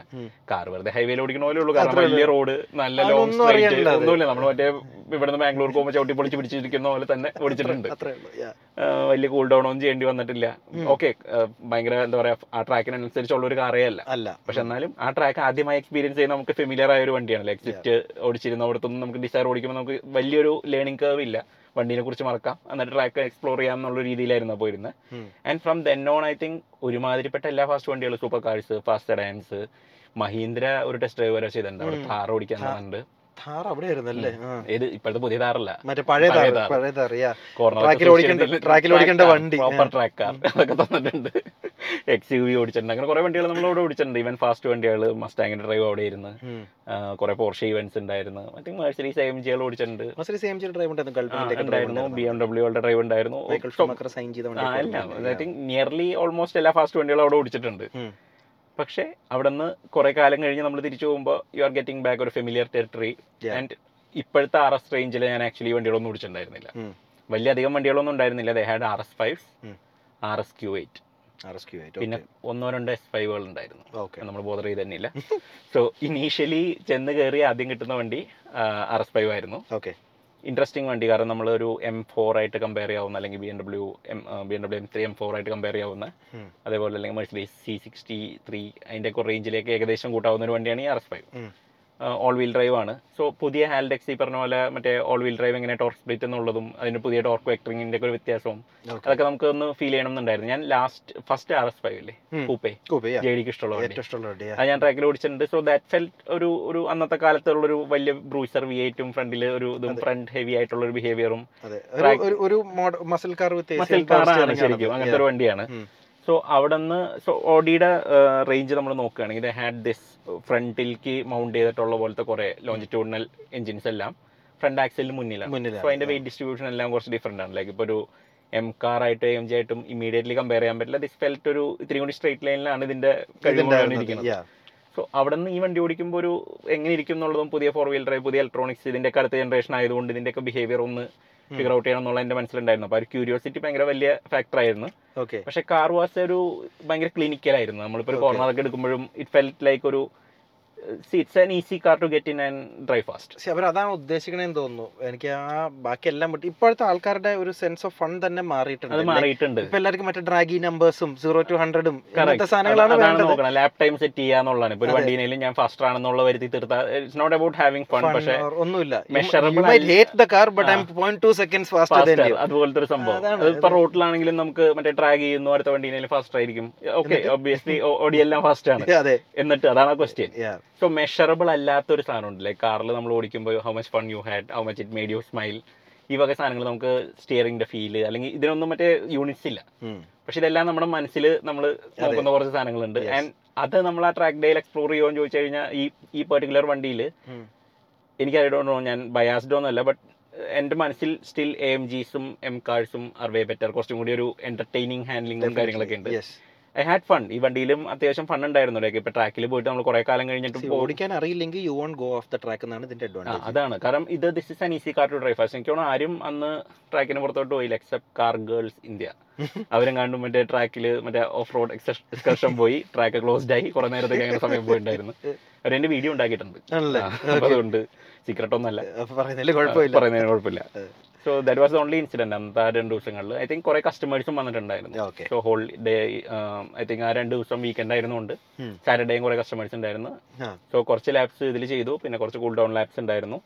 കാർ വെറുതെ ഹൈവേയിൽ ഓടിക്കണ പോലെ ഉള്ളൂ. കാരണം. വലിയ റോഡ് നല്ല ലോങ് സ്ട്രൈറ്റ് ഒന്നുമില്ല. നമ്മൾ മറ്റേ ഇവിടുന്ന് ബാംഗ്ലൂർ പോകുമ്പോൾ ചവിട്ടി പൊളിച്ച് പിടിച്ചിരിക്കുന്ന പോലെ തന്നെ ഓടിച്ചിട്ടുണ്ട്. വലിയ കൂൾ ഡൗൺ ഒന്നും ചെയ്യേണ്ടി വന്നിട്ടില്ല. ഓക്കെ ഭയങ്കര എന്താ പറയാ ആ ട്രാക്കിനനുസരിച്ചുള്ള ഒരു കാറേ അല്ല. അല്ല. പക്ഷെ എന്നാലും ആ ട്രാക്ക് ആദ്യമായി എക്സ്പീരിയൻസ് ചെയ്യുന്ന നമുക്ക് ഫെമിലിയർ ആയ ഒരു വണ്ടിയാണ്. ലൈക് സ്വിഫ്റ്റ് ഓടിച്ചിരുന്നവിടത്തൊന്നും നമുക്ക് ഡിസൈർ ഓടിക്കുമ്പോൾ നമുക്ക് വലിയൊരു ലേണിംഗ് കർവ് ഇല്ല. വണ്ടീനെ കുറിച്ച് മറക്കാം എന്നിട്ട് ട്രാക്ക് എക്സ്പ്ലോർ ചെയ്യാം എന്നുള്ള രീതിയിലായിരുന്നു പോയിരുന്നത് and from then on I think ഒരുമാതിരിപ്പെട്ട എല്ലാ ഫാസ്റ്റ് വണ്ടികളും സൂപ്പർ കാഴ്സ് ഫാസ്റ്റ് ഡാൻസ് മഹീന്ദ്ര ഒരു ടെസ്റ്റ് ഡ്രൈവ് വരെ ചെയ്തിട്ടുണ്ട് അവിടെ. കാർ ഓടിക്കാൻ ആ. തന്നിട്ടുണ്ട് ഥാർ അവിടെ ആയിരുന്നല്ലേ ആ. ഏത് ഇപ്പോഴത്തെ പുതിയ താറല്ല. മറ്റേ പഴയ താർ താർ. പഴയ താറിയാ ട്രാക്കിൽ ഓടിക്കേണ്ട- ട്രാക്കിൽ ഓടിക്കേണ്ട വണ്ടി. പ്രോപ്പർ ട്രാക്ക് കാർ അതൊക്കെ തന്നിട്ടുണ്ട്. എക്സ് യു വി ഓടിച്ചിട്ടുണ്ട്. അങ്ങനെ കുറെ വണ്ടികൾ നമ്മൾ അവിടെ ഓടിച്ചിട്ടുണ്ട്. ഈവൻ ഫാസ്റ്റ് വണ്ടികൾ മസ്റ്റാങ്ങിന്റെ ഡ്രൈവ് അവിടെ ഇരുന്ന്. കുറെ പോർഷ ഇവന്റ്സ് ഉണ്ടായിരുന്നു. മറ്റേ മെഴ്സറീസ് എം ജികൾ ഓടിച്ചിട്ടുണ്ട്. മസ്റ്റർ എം ജി ഡ്രൈവ് ഉണ്ടായിരുന്നു. ബി എം ഡബ്ല്യൂകളുടെ ഡ്രൈവ് ഉണ്ടായിരുന്നു. നിയർലി ഓൾമോസ്റ്റ് എല്ലാ. ഫാസ്റ്റ് വണ്ടികളും അവിടെ ഓടിച്ചിട്ടുണ്ട്. പക്ഷേ അവിടെ നിന്ന് കുറെ കാലം കഴിഞ്ഞ് നമ്മൾ തിരിച്ചു പോകുമ്പോൾ യു ആർ ഗെറ്റിംഗ് ബാക്ക് ഒരു ഫെമിലിയർ ടെറിട്ടറി ആൻഡ് ഇപ്പോഴത്തെ ആർ എസ് റേഞ്ചിൽ ഞാൻ ആക്ച്വലി വണ്ടികളൊന്നും ഓടിച്ചിട്ടുണ്ടായിരുന്നില്ല. വലിയ അധികം വണ്ടികളൊന്നും ഉണ്ടായിരുന്നില്ല. They had R S five. R S Q eight പിന്നെ ഒന്നോ രണ്ടോ എസ് ഫൈവുകൾ ഉണ്ടായിരുന്നു. ഓക്കെ നമ്മൾ ബോധർ ചെയ്ത് തന്നെയില്ല സോ ഇനീഷ്യലി ചെന്ന് കയറി ആദ്യം കിട്ടുന്ന വണ്ടി ആർ എസ് ഫൈവ് ആയിരുന്നു. ഓക്കെ ഇൻട്രസ്റ്റിംഗ് വണ്ടി. കാരണം നമ്മൾ ഒരു എം ഫോർ ആയിട്ട് കമ്പയർ ചെയ്യാവുന്ന അല്ലെങ്കിൽ B M W M B M W M three M four ആയിട്ട് കമ്പയർ ചെയ്യാവുന്ന അതേപോലെ അല്ലെങ്കിൽ മെഴ്സിഡീസ് സി സിക്സ്റ്റി ത്രീ അതിന്റെ ഒക്കെ റേഞ്ചിലേക്ക് ഏകദേശം കൂട്ടാവുന്ന ഒരു വണ്ടിയാണ് ഈ R S five. All wheel drive ആണ്. സോ പുതിയ ഹാൽഡെക്സ് ഈ പറഞ്ഞ പോലെ മറ്റേ ഓൾ വീൽ ഡ്രൈവ് എങ്ങനെ ടോർക്ക് സ്പ്ലിറ്റ് എന്നുള്ളതും അതിന് പുതിയ ടോർക്ക് വെക്ടറിങ്ങിന്റെ ഒക്കെ ഒരു വ്യത്യാസവും അതൊക്കെ നമുക്ക് ഒന്ന് ഫീൽ ചെയ്യണം എന്നുണ്ടായിരുന്നു. ഞാൻ last first R S five അല്ലേ. കൂപ്പേ കൂപ്പ ജെ ഡിക്ക് ഇഷ്ടമുള്ള. അത് ഞാൻ ട്രാക്കിൽ ഓടിച്ചിട്ടുണ്ട് സോ ദാറ്റ് ഫെൽറ്റ് ഒരു ഒരു അന്നത്തെ കാലത്തുള്ള ഒരു വലിയ ബ്രൂസർ വി എയ്റ്റും ഫ്രണ്ടിൽ ഒരു ഇതും ഫ്രണ്ട് ഹെവി ആയിട്ടുള്ള ഒരു ബിഹേവിയറും മസിൽ കാർ ആണ് ശരിക്കും. അങ്ങനത്തെ ഒരു വണ്ടിയാണ്. സോ അവിടെ നിന്ന് സോ ഓഡിയുടെ റേഞ്ച് നമ്മൾ നോക്കുകയാണെങ്കിൽ ഹാഡ് ദിസ് ഫ്രണ്ടിലേക്ക് മൗണ്ട് ചെയ്തിട്ടുള്ള പോലത്തെ കുറെ ലോഞ്ചിറ്റ്യൂഡിനൽ എഞ്ചിൻസ് എല്ലാം ഫ്രണ്ട് ആക്സിലിന് മുന്നിലാണ്. സോ അതിന്റെ വെയിറ്റ് ഡിസ്ട്രിബ്യൂഷൻ എല്ലാം കുറച്ച് ഡിഫറെന്റ് ആണ്. ലൈക്ക് ഇപ്പോൾ ഒരു എം കാർ ആയിട്ട് എം ജി ആയിട്ടും ഇമീഡിയറ്റ്ലി കമ്പയർ ചെയ്യാൻ പറ്റില്ല. ദിസ് ഫെൽറ്റ് ഒരു ഇത്തിരി കൂടി സ്ട്രേറ്റ് ലൈനിലാണ് ഇതിന്റെ കഴിവുണ്ടായിരിക്കുന്നത്. സോ അവിടെ നിന്ന് ഈ വണ്ടി ഓടിക്കുമ്പോൾ ഒരു എങ്ങനെ ഇരിക്കും എന്നുള്ളതും പുതിയ ഫോർ വീലർ പുതിയ ഇലക്ട്രോണിക്സ് ഇതിന്റെ അടുത്ത ജനറേഷൻ ആയതുകൊണ്ട് ഇതിന്റെയൊക്കെ ബിഹേവിയർ ഒന്ന് ഫിഗർ ഔട്ട് ചെയ്യണം എന്നുള്ള എന്റെ മനസ്സിലുണ്ടായിരുന്നു. അപ്പൊ ഒരു ക്യൂരിയോസിറ്റി ഭയങ്കര വലിയ ഫാക്ടർ ആയിരുന്നു. Okay. പക്ഷെ കാർ വാസ് ഒരു ഭയങ്കര ക്ലിനിക്കൽ ആയിരുന്നു. നമ്മളിപ്പോ ഒരു ഒക്കെ എടുക്കുമ്പോഴും ഇറ്റ് ഫെൽറ്റ് ലൈക്ക് ഒരു it's an easy car to get in and drive fast അവർ അതാണ് ഉദ്ദേശിക്കണേന്ന് തോന്നുന്നു. എനിക്ക് ആ ബാക്കി എല്ലാം വിട്ട് ഇപ്പോഴത്തെ ആൾക്കാരുടെ ഒരു സെൻസ് ഓഫ് ഫൺ തന്നെ മാറിയിട്ടുണ്ട്. അത് മാറിയിട്ടുണ്ട്. ഇപ്പൊ എല്ലാവർക്കും മറ്റേ ഡ്രാഗി നമ്പേഴ്സും സീറോ ടു ഹൺഡ്രഡും സാധനങ്ങളാണ് നോക്കണം. ലാപ് ടൈം സെറ്റ് ചെയ്യാന്നുള്ളതാണ് ഇപ്പൊ ഒരു. വണ്ടിയിലും ഞാൻ ഫാസ്റ്റർ ആണെന്നുള്ള വരുത്തി തീർത്താട്ട് it's not about having fun Fun പക്ഷെ ഒന്നുമില്ല. അതുപോലത്തെ ഒരു സംഭവം. ഇപ്പൊ റോട്ടിലാണെങ്കിലും നമുക്ക് മറ്റേ ഡ്രാഗ് ചെയ്യുന്നു അടുത്ത വണ്ടിയിലും ഫാസ്റ്റർ ആയിരിക്കും. ഓക്കെ ഒബിയസ്ലി ഓടിയെല്ലാം ഫാസ്റ്റ് ആണ്. <laughs> എന്നിട്ട് അതാണ് ക്വസ്റ്റ്യൻ Yeah. സോ മെഷറബിൾ അല്ലാത്ത ഒരു സാധനം ഉണ്ട് ലൈക്ക് കാറിൽ നമ്മൾ ഓടിക്കുമ്പോൾ how much fun you had how much it made you smile ഈ വക സാധനങ്ങൾ നമുക്ക് സ്റ്റിയറിംഗിന്റെ ഫീൽ അല്ലെങ്കിൽ ഇതിനൊന്നും മറ്റേ യൂണിറ്റ്സ് ഇല്ല. പക്ഷെ ഇതെല്ലാം നമ്മുടെ മനസ്സിൽ നമ്മൾ നോക്കുന്ന കുറച്ച് സാധനങ്ങളുണ്ട്. ആൻഡ് അത് നമ്മൾ ആ ട്രാക്ക് ഡേയിൽ എക്സ്പ്ലോർ ചെയ്യുമോ എന്ന് ചോദിച്ചു കഴിഞ്ഞാൽ ഈ ഈ പെർട്ടിക്കുലർ വണ്ടിയിൽ എനിക്കറിയോ എനിക്ക് അറിയണോ ഞാൻ ബയാസ്ഡ് ഒന്നുമല്ല ബട്ട് എന്റെ മനസ്സിൽ സ്റ്റിൽ എ എം ജിസും എം കാഴ്സും ആർ വേ ബെറ്റർ കുറച്ചും കൂടി ഒരു എന്റർടൈനിങ് ഹാൻഡ്ലിങ്ങും കാര്യങ്ങളൊക്കെ ഉണ്ട്. ഐ ഹാഡ് ഫൺ ഈ വണ്ടിയിലും അത്യാവശ്യം ഫൺ ഉണ്ടായിരുന്നു. ലൈക്ക് ഇപ്പൊ ട്രാക്കിൽ പോയിട്ട് നമ്മൾ കുറെ കാലം കഴിഞ്ഞിട്ട് ഓടിക്കാൻ അറിയില്ലെങ്കിൽ you won't go off the track എന്നാണ് ഇതിന്റെ അഡ്വാന്റേജ് അതാണ്. കാരണം ഇത് this is an easy car to drive എനിക്ക് തോന്നുന്നു ആരും അന്ന് ട്രാക്കിന് പുറത്തോട്ട് പോയില്ല എക്സെപ്റ്റ് കാർ ഗേൾസ് ഇന്ത്യ അവരും കണ്ടും മറ്റേ ട്രാക്കിൽ മറ്റേ ഓഫ് റോഡ് എക്സ്കർഷൻ പോയി ട്രാക്ക് ക്ലോസ്ഡ് ആയി കുറെ നേരത്തേക്ക് അങ്ങനെ സമയം പോയിട്ടുണ്ടായിരുന്നു. അവരെന്റെ വീഡിയോ ഉണ്ടാക്കിയിട്ടുണ്ട്. അതുകൊണ്ട് സീക്രട്ട് ഒന്നല്ല പറയുന്നതിന് കുഴപ്പമില്ല. So that was only incident അന്നത്തെ ആ രണ്ട് ദിവസങ്ങളിൽ ഐ തിങ്ക് കുറെ കസ്റ്റമേഴ്സും വന്നിട്ടുണ്ടായിരുന്നു. So whole day I think ആ രണ്ട് ദിവസം വീക്കെൻഡ് ആയിരുന്നുകൊണ്ട് ഉം. സാറ്റർഡേയും കുറെ കസ്റ്റമേഴ്സ് ഉണ്ടായിരുന്നു. സോ കുറച്ച് ലാബ്സ് ഇതിൽ ചെയ്തു. പിന്നെ കുറച്ച് കൂൾ ഡൗൺ ലാബ്സ് ഉണ്ടായിരുന്നു.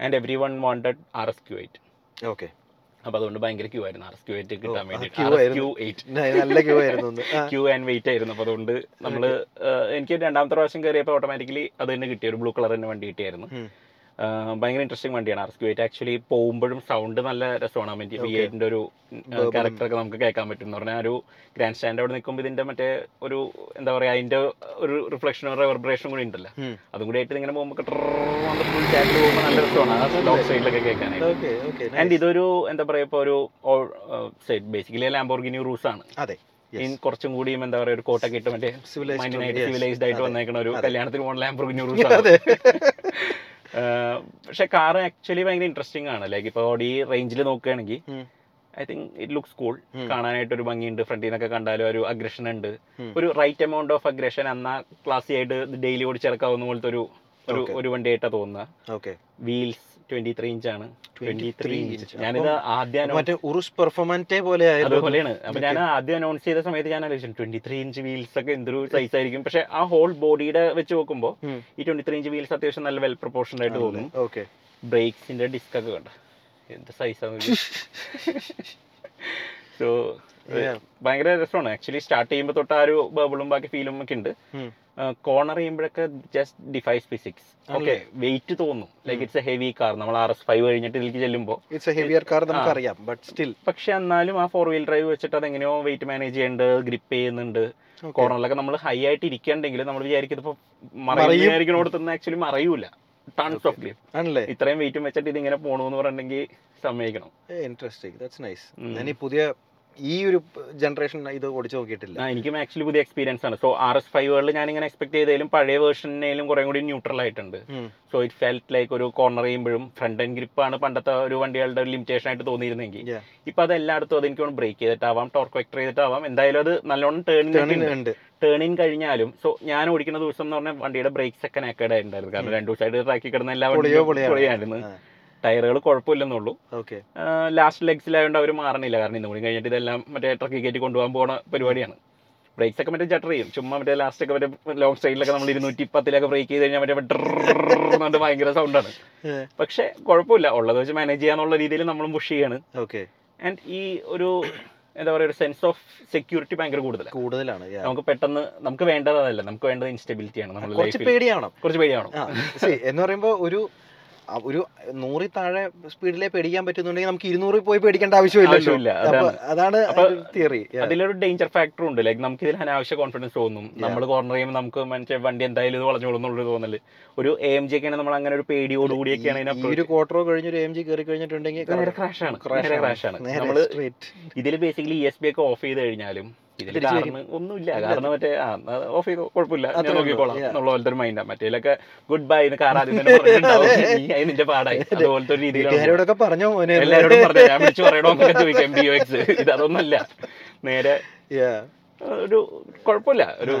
And everyone wanted R S Q eight okay അപ്പൊ അതുകൊണ്ട് ഭയങ്കര ക്യൂ ആയിരുന്നു. ആർ എസ് ക്യൂ എയ്റ്റ് കിട്ടാൻ വേണ്ടി. ക്യൂ ആൻഡ് വെയിറ്റ് ആയിരുന്നു. അപ്പൊ അതുകൊണ്ട് നമ്മൾ എനിക്ക് രണ്ടാമത്തെ പ്രാവശ്യം കയറിയപ്പോൾ ഓട്ടോമാറ്റിക്കലി അത് തന്നെ കിട്ടിയ ഒരു ബ്ലൂ കളർ തന്നെ വണ്ടി കിട്ടിയായിരുന്നു. ഭയങ്കര ഇൻട്രസ്റ്റിംഗ് വണ്ടിയാണ്. ആർ എസ് എയ്റ്റ് ആക്ച്വലി പോകുമ്പോഴും സൗണ്ട് നല്ല രസമാണ്. മറ്റേ വി. എയ്റ്റിന്റെ ഒരു ക്യാരക്ടറൊക്കെ നമുക്ക് കേൾക്കാൻ പറ്റും. എന്ന് പറഞ്ഞാൽ ഒരു ഗ്രാൻഡ് സ്റ്റാൻഡ് അവിടെ നിൽക്കുമ്പോൾ ഇതിന്റെ മറ്റേ ഒരു എന്താ പറയാ അതിന്റെ ഒരു റിഫ്ലക്ഷനും റിവർബറേഷനും കൂടി ഉണ്ടല്ലോ. അതും കൂടി ആയിട്ട് ഇങ്ങനെ പോകുമ്പോൾ ഫുൾ ചാറ്റിൽ പോകുമ്പോൾ നല്ല രസമാണ്. ലോങ് സൈഡിലൊക്കെ കേൾക്കാനായിട്ട്. ആൻഡ് ഇതൊരു എന്താ പറയാ ഇപ്പോൾ ഒരു ബേസിക്കലി ലാംബോർഗിനി റൂസ് ആണ്. അതെ. കുറച്ചും കൂടിയും എന്താ പറയുക ഒരു കോട്ടൊക്കെ ഇട്ട് മറ്റേ. സിവിലൈസ്ഡ് ആയിട്ട്. വന്നേക്കണ ഒരു കല്യാണത്തിന് പോകണ ലാംബോർഗിനി റൂസ് പക്ഷെ കാർ ആക്ച്വലി ഭയങ്കര ഇൻട്രസ്റ്റിംഗ് ആണ്. ലൈക്ക് ഇപ്പോൾ ഈ റേഞ്ചിൽ നോക്കുകയാണെങ്കിൽ I think it looks cool കാണാനായിട്ട് ഒരു ഭംഗിയുണ്ട്. ഫ്രണ്ടിൽ നിന്നൊക്കെ കണ്ടാലും ഒരു അഗ്രഷൻ ഉണ്ട്. ഒരു റൈറ്റ് എമൗണ്ട് ഓഫ് അഗ്രഷൻ എന്നാ ക്ലാസി ആയിട്ട് ഡെയിലി ഓടിച്ചിറക്കാവുന്ന പോലത്തെ ഒരു ഒരു വണ്ടി വണ്ടിയായിട്ടാണ് തോന്നുന്നത് ഓക്കെ വീൽസ് ട്വന്റി ത്രീ ആണ് ട്വന്റി ത്രീ 23 ഇഞ്ച്. ഞാനിത് ആദ്യം മറ്റേ ഉറുസ് പെർഫോമന്റേ പോലെ ആയിരുന്നു അതുപോലെയാണ്. അപ്പൊ ഞാൻ ആദ്യം അനൗൺസ് ചെയ്ത സമയത്ത് ഞാൻ ആലോചിച്ചു ട്വന്റി ത്രീ ഇഞ്ച് വീൽസ് ഒക്കെ എന്തൊരു സൈസ് ആയിരിക്കും. പക്ഷെ ആ ഹോൾ ബോഡിയുടെ വെച്ച് നോക്കുമ്പോൾ ഈ ട്വന്റി ത്രീ ഇഞ്ച് വീൽസ് അത്യാവശ്യം നല്ല വെൽ പ്രൊപ്പോർഷൻ ആയിട്ട് തോന്നും. ഓക്കെ. ബ്രേക്സിന്റെ ഡിസ്ക് ഒക്കെ കണ്ട? എന്ത് സൈസാണ് സോ. <laughs> ഭയങ്കര രസമാണ്. ആക്ച്വലി സ്റ്റാർട്ട് ചെയ്യുമ്പോൾ തൊട്ട് ആ ഒരു ബബിളും ബാക്കി ഫീലും ഒക്കെ ഉണ്ട്. Corner ചെയ്യുമ്പോഴൊക്കെ just defies physics okay? Weight തോന്നും. Like it's a heavy car നമ്മൾ ആർ എസ് ഫൈവ് കഴിഞ്ഞിട്ട് ഇതിലേക്ക് ചെല്ലുമ്പോൾ ഇറ്റ്സ് എ ഹെവിയർ കാർ നമുക്കറിയാം ബട്ട് സ്റ്റിൽ പക്ഷെ എന്നാലും ആ ഫോർ വീൽ ഡ്രൈവ് വെച്ചിട്ട് അത് എങ്ങനെയോ വെയിറ്റ് മാനേജ് ചെയ്യുന്നുണ്ട്. ഗ്രിപ്പ് ചെയ്യുന്നുണ്ട് കോർണറിലൊക്കെ നമ്മൾ ഹൈ ആയിട്ട് ഇരിക്കണ്ടെങ്കിൽ നമ്മൾ വിചാരിക്കും ഇപ്പൊ മറയും. മറയുന്നതിനോടത്തുനിന്ന് ആക്ച്വലി മറയൂല. ടൺസ് ഓഫ് ഗ്രിപ്പ് ആണല്ലേ? ഇത്രയും വെയിറ്റും വെച്ചിട്ട് ഇതിങ്ങനെ പോണെന്ന് പറഞ്ഞിട്ടുണ്ടെങ്കിൽ സമ്മതിക്കണം. Interesting that's nice. ഞാൻ ഈ പുതിയ ഈ ഒരു ജനറേഷൻ ഇത് ഓടിച്ചു നോക്കിയിട്ടില്ല. എനിക്കും ആക്ച്വലി പുതിയ എക്സ്പീരിയൻസ് ആണ്. സോ ആർ എസ് ഫൈവുകളിൽ ഞാൻ ഇങ്ങനെ എക്സ്പെക്ട് ചെയ്തതിലും പഴയ വേർഷനിലും കുറെ കൂടി ന്യൂട്രൽ ആയിട്ടുണ്ട്. സോ ഇറ്റ് ഫെൽറ്റ് ലൈക്ക് ഒരു കോർണർ ചെയ്യുമ്പോഴും ഫ്രണ്ട് ആൻഡ് ഗ്രിപ്പ് ആണ് പണ്ടത്തെ ഒരു വണ്ടികളുടെ ലിമിറ്റേഷൻ ആയിട്ട് തോന്നിയിരുന്നെങ്കിൽ. ഇപ്പൊ അത് എല്ലായിടത്തും അത് എനിക്ക് ബ്രേക്ക് ചെയ്തിട്ടാവാം ടോർക്ക് വെക്ടർ ചെയ്തിട്ടാവാം. എന്തായാലും അത് നല്ലോണം ടേണിംഗ് ഉണ്ട്. ടേണിൻ കഴിഞ്ഞാലും സോ ഞാൻ ഓടിക്കുന്ന ദിവസം എന്ന് പറഞ്ഞാൽ വണ്ടിയുടെ ബ്രേക്സ് ഒക്കെ നാക്കേഡ് ആയിട്ടുണ്ടായിരുന്നു. കാരണം രണ്ടു ദിവസമായിട്ട് ട്രാക്കിൽ കിടന്ന എല്ലാ വണ്ടിയും പൊളിയായിരുന്നു. ടയറുകൾ കുഴപ്പമില്ലെന്നുള്ളൂ. ഓക്കെ. ലാസ്റ്റ് ലെഗ്സിലായതുകൊണ്ട് അവർ മാറണില്ല. കാരണം ഇന്നും കൂടി കഴിഞ്ഞിട്ട് ഇതെല്ലാം മറ്റേ ട്രക്കി കയറ്റി കൊണ്ടുപോകാൻ പോണ പരിപാടിയാണ്. ബ്രേക്സ് ഒക്കെ മറ്റേ ജട്ടർ ചെയ്യും. ചുമ്മാ മറ്റേ ലാസ്റ്റ് ഒക്കെ മറ്റേ ലോങ് സൈഡിലൊക്കെ നമ്മൾ ഇരുന്നൂറ്റി പത്തിലൊക്കെ ബ്രേക്ക് ചെയ്ത് കഴിഞ്ഞാൽ മറ്റേ ഭയങ്കര സൗണ്ടാണ് പക്ഷെ കുഴപ്പമില്ല. ഉള്ളത് വെച്ച് മാനേജ് ചെയ്യാന്നുള്ള രീതിയിൽ നമ്മളും പുഷ് ചെയ്യാണ്. ഓക്കെ. ആൻഡ് ഈ ഒരു എന്താ പറയുക ഒരു സെൻസ് ഓഫ് സെക്യൂരിറ്റി ഭയങ്കര കൂടുതലാണ് കൂടുതലാണ് നമുക്ക് പെട്ടെന്ന് നമുക്ക് വേണ്ടത് അതല്ല. നമുക്ക് വേണ്ടത് ഇൻസ്റ്റബിലിറ്റി ആണ് കുറച്ച് പേടിയാണോ പേടിയാവണം. കുറച്ച് പേടിയാവണം. എന്ന് പറയുമ്പോൾ ഒരു ഒരു നൂറിൽ താഴെ സ്പീഡിലേ പേടിക്കാൻ പറ്റുന്നുണ്ടെങ്കിൽ നമുക്ക് ഇരുന്നൂറിൽ പോയി പേടിക്കേണ്ട ആവശ്യമില്ല, അതാണ്. തിയറി അതിലൊരു ഡേഞ്ചർ ഫാക്ടർ ഉണ്ട്. ലൈക്ക് നമുക്ക് ഇതിൽ അനാവശ്യ കോൺഫിഡൻസ് തോന്നും. നമ്മൾ കോർണർ ചെയ്യുമ്പോൾ നമുക്ക് മനുഷ്യ വണ്ടി എന്തായാലും ഇത് വളഞ്ഞോളും എന്നുള്ളൊരു തോന്നൽ. ഒരു എ എം ജി ഒക്കെയാണ് നമ്മൾ അങ്ങനെ ഒരു പേടിയോടുകൂടിയൊക്കെയാണ് ഒരു ക്വാർട്ടറോ കഴിഞ്ഞ് ഒരു എം ജി കയറി കഴിഞ്ഞിട്ടുണ്ടെങ്കിൽ ക്രാഷ് ആണ്. crash ആണ്. നമ്മൾ ഇതിൽ ബേസിക്കലി ഇ എസ് ബി ഒക്കെ ഓഫ് ചെയ്ത് കഴിഞ്ഞാലും ഇതിൽ കാരണം ഒന്നുമില്ല കാരണം മറ്റേ ഓഫ് ചെയ്തോ കുഴപ്പമില്ല. ഞാൻ ഉള്ളൂ, നോക്കിക്കോളാം. Yeah. എന്നുള്ള പോലത്തെ ഒരു മൈൻഡാണ് മറ്റേലൊക്കെ ഗുഡ് ബൈ എന്ന് കാർ ആദ്യം തന്നെ <laughs> നീ അത്. നിന്റെ പാടായി. അതുപോലത്തെ ഒരു പറഞ്ഞോ എല്ലാവരോടും പറഞ്ഞു. ഞാൻ വിളിച്ചു പറയണോ എന്നൊക്കെ ചോദിക്കാം. ബി ഒ എക്സ് ഇത് അതൊന്നുമല്ല. നേരെ Yeah. ഒരു കുഴപ്പമില്ല. ഒരു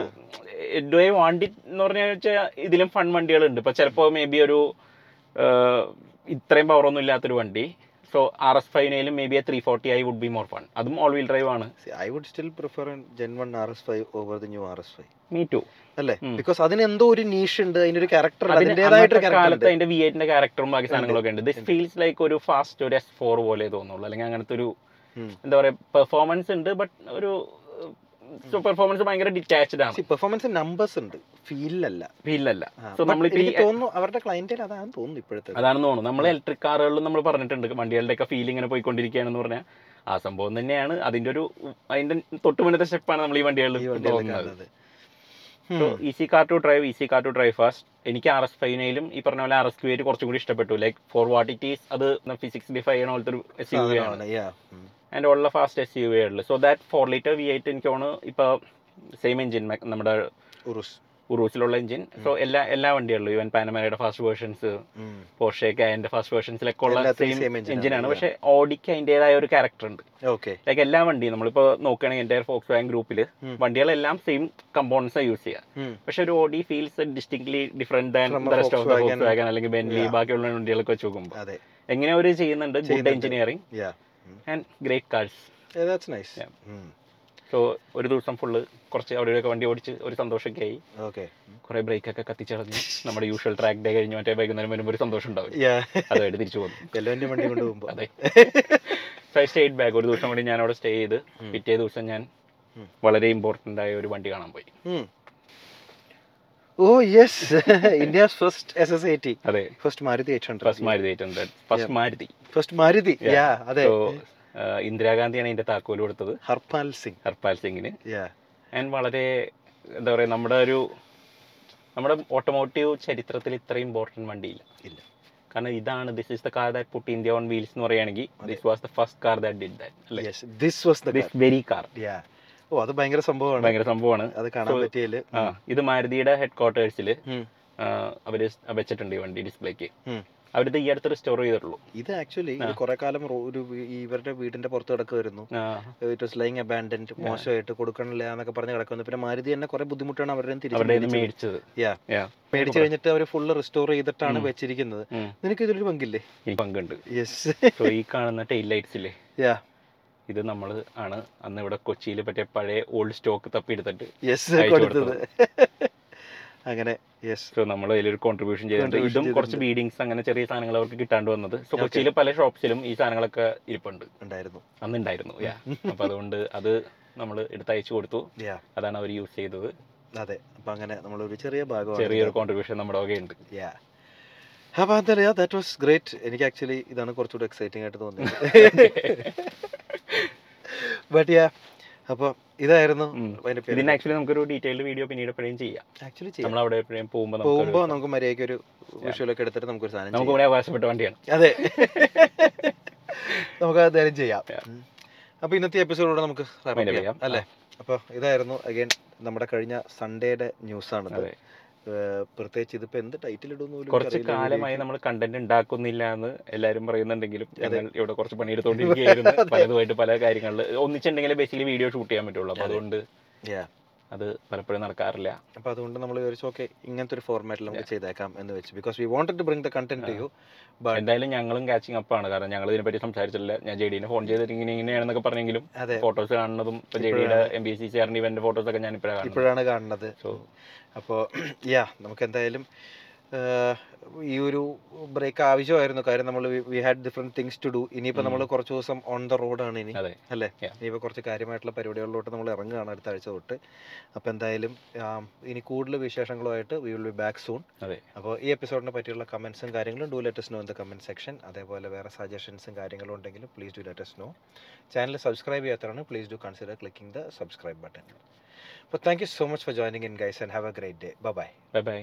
ഡു ഐ വാണ്ട് എന്ന് വെച്ചാൽ ഇതിലും ഫൺ വണ്ടികളുണ്ട്. ഇപ്പൊ ചിലപ്പോ മേ ബി ഒരു ഇത്രയും പവർ ഒന്നും ഇല്ലാത്തൊരു വണ്ടി. So R S ഫൈവിനേലും maybe A three forty I would be more fun അതും ഓൾ വീൽ ഡ്രൈവ് ആണ്. I would still prefer gen one R S five over the new R S five me too അല്ലേ. Because അതിന് എന്തോ ഒരു niche ഉണ്ട് അതിന്റെ ഒരു character അതിന് അതിന്റേതായിട്ട് കാലത്ത് അതിന്റെ വി എയ്റ്റിന്റെ ക്യാരക്ടറും ബാക്കി സാധനങ്ങളൊക്കെ ഉണ്ട്. ദിസ് ഫീൽസ് ലൈക്ക് ഒരു ഫാസ്റ്റ് ഒരു എസ് ഫോർ പോലെ തോന്നുള്ളൂ. അല്ലെങ്കിൽ അങ്ങനത്തെ ഒരു എന്താ പറയാ പെർഫോമൻസ് ഉണ്ട് ബട്ട് ഒരു പെർഫോമൻസ് ഭയങ്കര ഡിറ്റാച്ച്ഡ് ആണ്. പെർഫോമൻസ് നമ്പേഴ്സ് ഉണ്ട്. ഫീലല്ല ഫീലല്ല സോ നമ്മൾ തോന്നുന്നു അവരുടെ ക്ലയന്റിൽ അതാണ് തോന്നുന്നു ഇപ്പോഴത്തെ അതാണ് തോന്നുന്നു. നമ്മൾ ഇലക്ട്രിക് കാറുകളിൽ നമ്മൾ പറഞ്ഞിട്ടുണ്ട്. വണ്ടികളുടെ ഒക്കെ ഫീൽ ഇങ്ങനെ പോയിക്കൊണ്ടിരിക്കുകയാണെന്ന് പറഞ്ഞാൽ ആ സംഭവം തന്നെയാണ്. അതിന്റെ ഒരു അതിന്റെ തൊട്ട് മുന്നത്തെ സ്റ്റെപ്പാണ് നമ്മൾ ഈ വണ്ടികളിൽ തോന്നുന്നത് easy car to drive easy car to drive fast എനിക്ക് ആർ എസ് ഫൈവിനേലും ഈ പറഞ്ഞ പോലെ ആർ എസ് ക്യൂറ്റ് ആയിട്ട് കുറച്ചും കൂടി ഇഷ്ടപ്പെട്ടു. Like for what it is അത് ഫിസിക്സ് ഡിഫൈ ചെയ്യണ പോലത്തെ ഒരു എസ് യു ആണ്. ഉം. ആൻഡ് ഉള്ള fast S U V so that four litre V eight എനിക്ക് തോന്നുന്നു ഇപ്പോൾ സെയിം എഞ്ചിൻ നമ്മുടെ ഉറുസ്. ഉറൂസിലുള്ള എഞ്ചിൻ സോ എല്ലാ എല്ലാ വണ്ടികളിലും ഈവൻ പാനമേരയുടെ ഫാസ്റ്റ് വേർഷൻസ്. പോർഷയൊക്കെ അതിന്റെ ഫാസ്റ്റ് വേർഷൻസിലൊക്കെ ഉള്ള സെയിം എഞ്ചിനാണ്. പക്ഷെ ഓഡിക്ക് അതിന്റെതായ ഒരു ക്യാരക്ടർ ഉണ്ട്. ഓക്കെ ലൈക്ക് എല്ലാ വണ്ടിയും നമ്മളിപ്പോ നോക്കുകയാണെങ്കിൽ എന്റെ ഫോക്സ് വാൻ ഗ്രൂപ്പിൽ വണ്ടികളെല്ലാം സെയിം കമ്പോണൻസ് യൂസ് ചെയ്യുക. പക്ഷെ ഒരു Audi feels distinctly different than rest of Volkswagen അല്ലെങ്കിൽ ബെൻലി. ബാക്കിയുള്ള വണ്ടികളൊക്കെ വെച്ച് നോക്കുമ്പോൾ എങ്ങനെ അവർ ചെയ്യുന്നുണ്ട് good. Engineering and great cars nice Yeah. So ഒരു ദിവസം ഫുള്ള് കുറച്ച് അവിടെയൊക്കെ വണ്ടി ഓടിച്ച് ഒരു സന്തോഷമൊക്കെ ആയി ഓക്കെ കുറെ ബ്രേക്ക് ഒക്കെ കത്തിച്ചടഞ്ഞ് നമ്മുടെ യൂഷ്വൽ ട്രാക്ക് ഡേ കഴിഞ്ഞ് മറ്റേ വൈകുന്നേരം വരുമ്പോൾ ഒരു സന്തോഷം ഉണ്ടാവും. അതായിട്ട് തിരിച്ചു പോകുന്നു. വണ്ടി കൊണ്ടുപോകുമ്പോൾ അതെ. സോ ഐ സ്റ്റേറ്റ് ബാക്ക് ഒരു ദിവസം കൂടി ഞാൻ അവിടെ സ്റ്റേ ചെയ്ത് ഉം. പിറ്റേ ദിവസം ഞാൻ ഉം. വളരെ ഇമ്പോർട്ടന്റ് ആയ ഒരു വണ്ടി കാണാൻ പോയി. ഓ yes India's first S S I T അതെ. First Maruti eight hundred first Maruti eight hundred first Maruti first Maruti yeah അതെ. ഇന്ദിരാഗാന്ധിയാണ് ഇതിന്റെ താക്കോൽ കൊടുത്തത്. ഹർപാൽ സിംഗ്. ഹർപാൽ സിംഗിന്. ആൻഡ് വളരെ എന്താ പറയുക നമ്മുടെ ഒരു നമ്മുടെ ഓട്ടോമോട്ടീവ് ചരിത്രത്തിൽ ഇത്ര ഇമ്പോർട്ടന്റ് വണ്ടിയില്ല. ഇല്ല. കാരണം ഇതാണ് this is the car that put India on wheels എന്ന് പറയുകയാണെങ്കിൽ this was the first car that did that this was the very car yeah ഓ അത് ഭയങ്കര സംഭവമാണ്. ഭയങ്കര സംഭവമാണ്. അത് കാണാൻ പറ്റിയില്ല? ആ ഇത് മാരുതിയുടെ ഹെഡ് ക്വാർട്ടേഴ്സിൽ. അവർ വെച്ചിട്ടുണ്ട് ഈ വണ്ടി ഡിസ്പ്ലേക്ക്. അവരിത് ഈ അടുത്ത് റിസ്റ്റോർ ചെയ്തിട്ടുള്ളൂ. ഇത് ആക്ച്വലി. കുറെ കാലം ഒരു ഇവരുടെ വീടിന്റെ പുറത്ത് കിടക്കുമായിരുന്നു ഇറ്റ് വാസ് ലൈങ് അബാൻഡൻഡ് മോശമായിട്ട് കൊടുക്കണില്ല എന്നൊക്കെ പറഞ്ഞ് കിടക്കുന്നു പിന്നെ മാരുതി തന്നെ കുറെ ബുദ്ധിമുട്ടാണ് അവരുടെ തിരിച്ചു മേടിച്ചത്. മേടിച്ചു കഴിഞ്ഞിട്ട് അവർ ഫുള്ള് റിസ്റ്റോർ ചെയ്തിട്ടാണ് വെച്ചിരിക്കുന്നത്. നിനക്ക് ഇതിലൊരു പങ്കില്ലേ? പങ്കുണ്ട്. യെസ് ഈ കാണുന്ന ടെയിൽ ലൈറ്റ്സ് ഇല്ലേ ഇത് നമ്മൾ ആണ് അന്ന് ഇവിടെ കൊച്ചിയിൽ പറ്റിയ പഴയ ഓൾഡ് സ്റ്റോക്ക് തപ്പി എടുത്തിട്ട് <laughs> അങ്ങനെ യെസ് സോ നമ്മൾ അതിലൊരു കോൺട്രിബ്യൂഷൻ ചെയ്തിട്ടുണ്ട്. ഇതും കുറച്ച് ബീഡിങ്സ് അങ്ങനെ ചെറിയ സാധനങ്ങൾ അവർക്ക് കിട്ടാണ്ട് വന്നത്. സോ. കൊച്ചിയിൽ പല ഷോപ്സിലും ഈ സാധനങ്ങളൊക്കെ ഇരിപ്പുണ്ട്. ഉണ്ടായിരുന്നു. അന്ന് ഉണ്ടായിരുന്നു <laughs> അപ്പൊ അതുകൊണ്ട് അത് നമ്മൾ എടുത്ത് അയച്ചു കൊടുത്തു. അതാണ് അവർ യൂസ് ചെയ്തത്. അതെ അപ്പൊ അങ്ങനെ നമ്മളൊരു ചെറിയ ഭാഗം ചെറിയൊരു കോൺട്രിബ്യൂഷൻ നമ്മുടെ വക ഉണ്ട് അപ്പൊ അതറിയാ ദാറ്റ് വാസ് ഗ്രേറ്റ് എനിക്ക് ആക്ച്വലി ഇതാണ് കുറച്ചുകൂടി എക്സൈറ്റിംഗ് ആയിട്ട് തോന്നിയത്. <laughs> ബട്ട് യാ അപ്പൊ ഇതായിരുന്നു. ഇതിന് ആക്ച്വലി നമുക്കൊരു ഡീറ്റെയിൽഡ് വീഡിയോ പിന്നീട് എപ്പോഴും ചെയ്യാം. ആക്ച്വലി നമ്മൾ അവിടെ എപ്പോഴും പോകുമ്പോൾ പോകുമ്പോൾ നമുക്ക് മര്യാദയ്ക്ക് ഒരു വിഷ്വലൊക്കെ എടുത്തിട്ട് നമുക്കൊരു സാധനം നമുക്ക്. ഇവിടെ അവകാശപ്പെട്ട വണ്ടിയാണ്. അതെ. <laughs> നമുക്ക് അതായാലും ചെയ്യാം. അപ്പോൾ അപ്പൊ ഇന്നത്തെ എപ്പിസോഡിലൂടെ നമുക്ക്. അല്ലേ? അപ്പൊ ഇതായിരുന്നു അഗൈൻ നമ്മുടെ കഴിഞ്ഞ സൺഡേയുടെ ന്യൂസ് ആണ് അതെ. പ്രത്യേകിച്ച് ഇതിപ്പോ എന്ത് ടൈറ്റിൽ ഇടുന്നു കുറച്ച് കാലമായി നമ്മൾ കണ്ടന്റ് ഉണ്ടാക്കുന്നില്ല എന്ന് എല്ലാരും പറയുന്നുണ്ടെങ്കിലും ഇവിടെ കുറച്ച് പണിയെടുത്തോണ്ടിരിക്കുകയായിരുന്നു. <laughs> പലതുമായിട്ട് പല കാര്യങ്ങളിൽ ഒന്നിച്ചുണ്ടെങ്കിൽ ബേസിക്കലി വീഡിയോ ഷൂട്ട് ചെയ്യാൻ പറ്റുള്ളൂ. അതുകൊണ്ട് അത് പലപ്പോഴും നടക്കാറില്ല. അപ്പൊ അതുകൊണ്ട് നമ്മൾ വിചാരിച്ചു ഓക്കെ ഇങ്ങനത്തെ ഒരു ഫോർമാറ്റിൽ നമുക്ക് ചെയ്തേക്കാം എന്ന് വെച്ച്. Because we wanted to bring the content to you but എന്തായാലും ഞങ്ങളും കാച്ചിങ് അപ്പ് ആണ്. കാരണം ഞങ്ങൾ ഇതിനെപ്പറ്റി സംസാരിച്ചില്ല ഞാൻ ജെഡിനെ ഫോൺ ചെയ്തിട്ട് ഇങ്ങനെ ഇങ്ങനെയാണെന്നൊക്കെ പറഞ്ഞെങ്കിലും ഫോട്ടോസ് കാണുന്നതും ഇപ്പൊ ജെഡിയുടെ എം ബി സി ചേർന്ന ഇവന്റെ ഫോട്ടോസ് ഒക്കെ ഞാൻ ഇപ്പോഴാണ് കാണുന്നത്. ഇപ്പോഴാണ് കാണുന്നത്. സോ അപ്പോൾ യാ നമുക്ക് എന്തായാലും ഈ ഒരു ബ്രേക്ക് ആവശ്യമായിരുന്നു. കാര്യം നമ്മൾ we had different things to do ഇനിയിപ്പോൾ നമ്മൾ കുറച്ച് ദിവസം ഓൺ ദ റോഡാണ് ഇനി അല്ലേ. ഇനിയിപ്പോൾ കുറച്ച് കാര്യമായിട്ടുള്ള പരിപാടികളിലോട്ട് നമ്മൾ ഇറങ്ങുകയാണ് അടുത്ത ആഴ്ച തൊട്ട്. അപ്പോൾ എന്തായാലും ഇനി കൂടുതൽ വിശേഷങ്ങളുമായിട്ട് we will be back soon അതെ. അപ്പോൾ ഈ എപ്പിസോഡിനെ പറ്റിയുള്ള കമൻസും കാര്യങ്ങളും do let us know in the comment section അതേപോലെ വേറെ സജഷൻസും കാര്യങ്ങളും ഉണ്ടെങ്കിലും please do let us know channel subscribe ചെയ്യാത്തതാണ് please do consider clicking the subscribe button അപ്പോൾ thank you so much for joining in guys and have a great day bye bye bye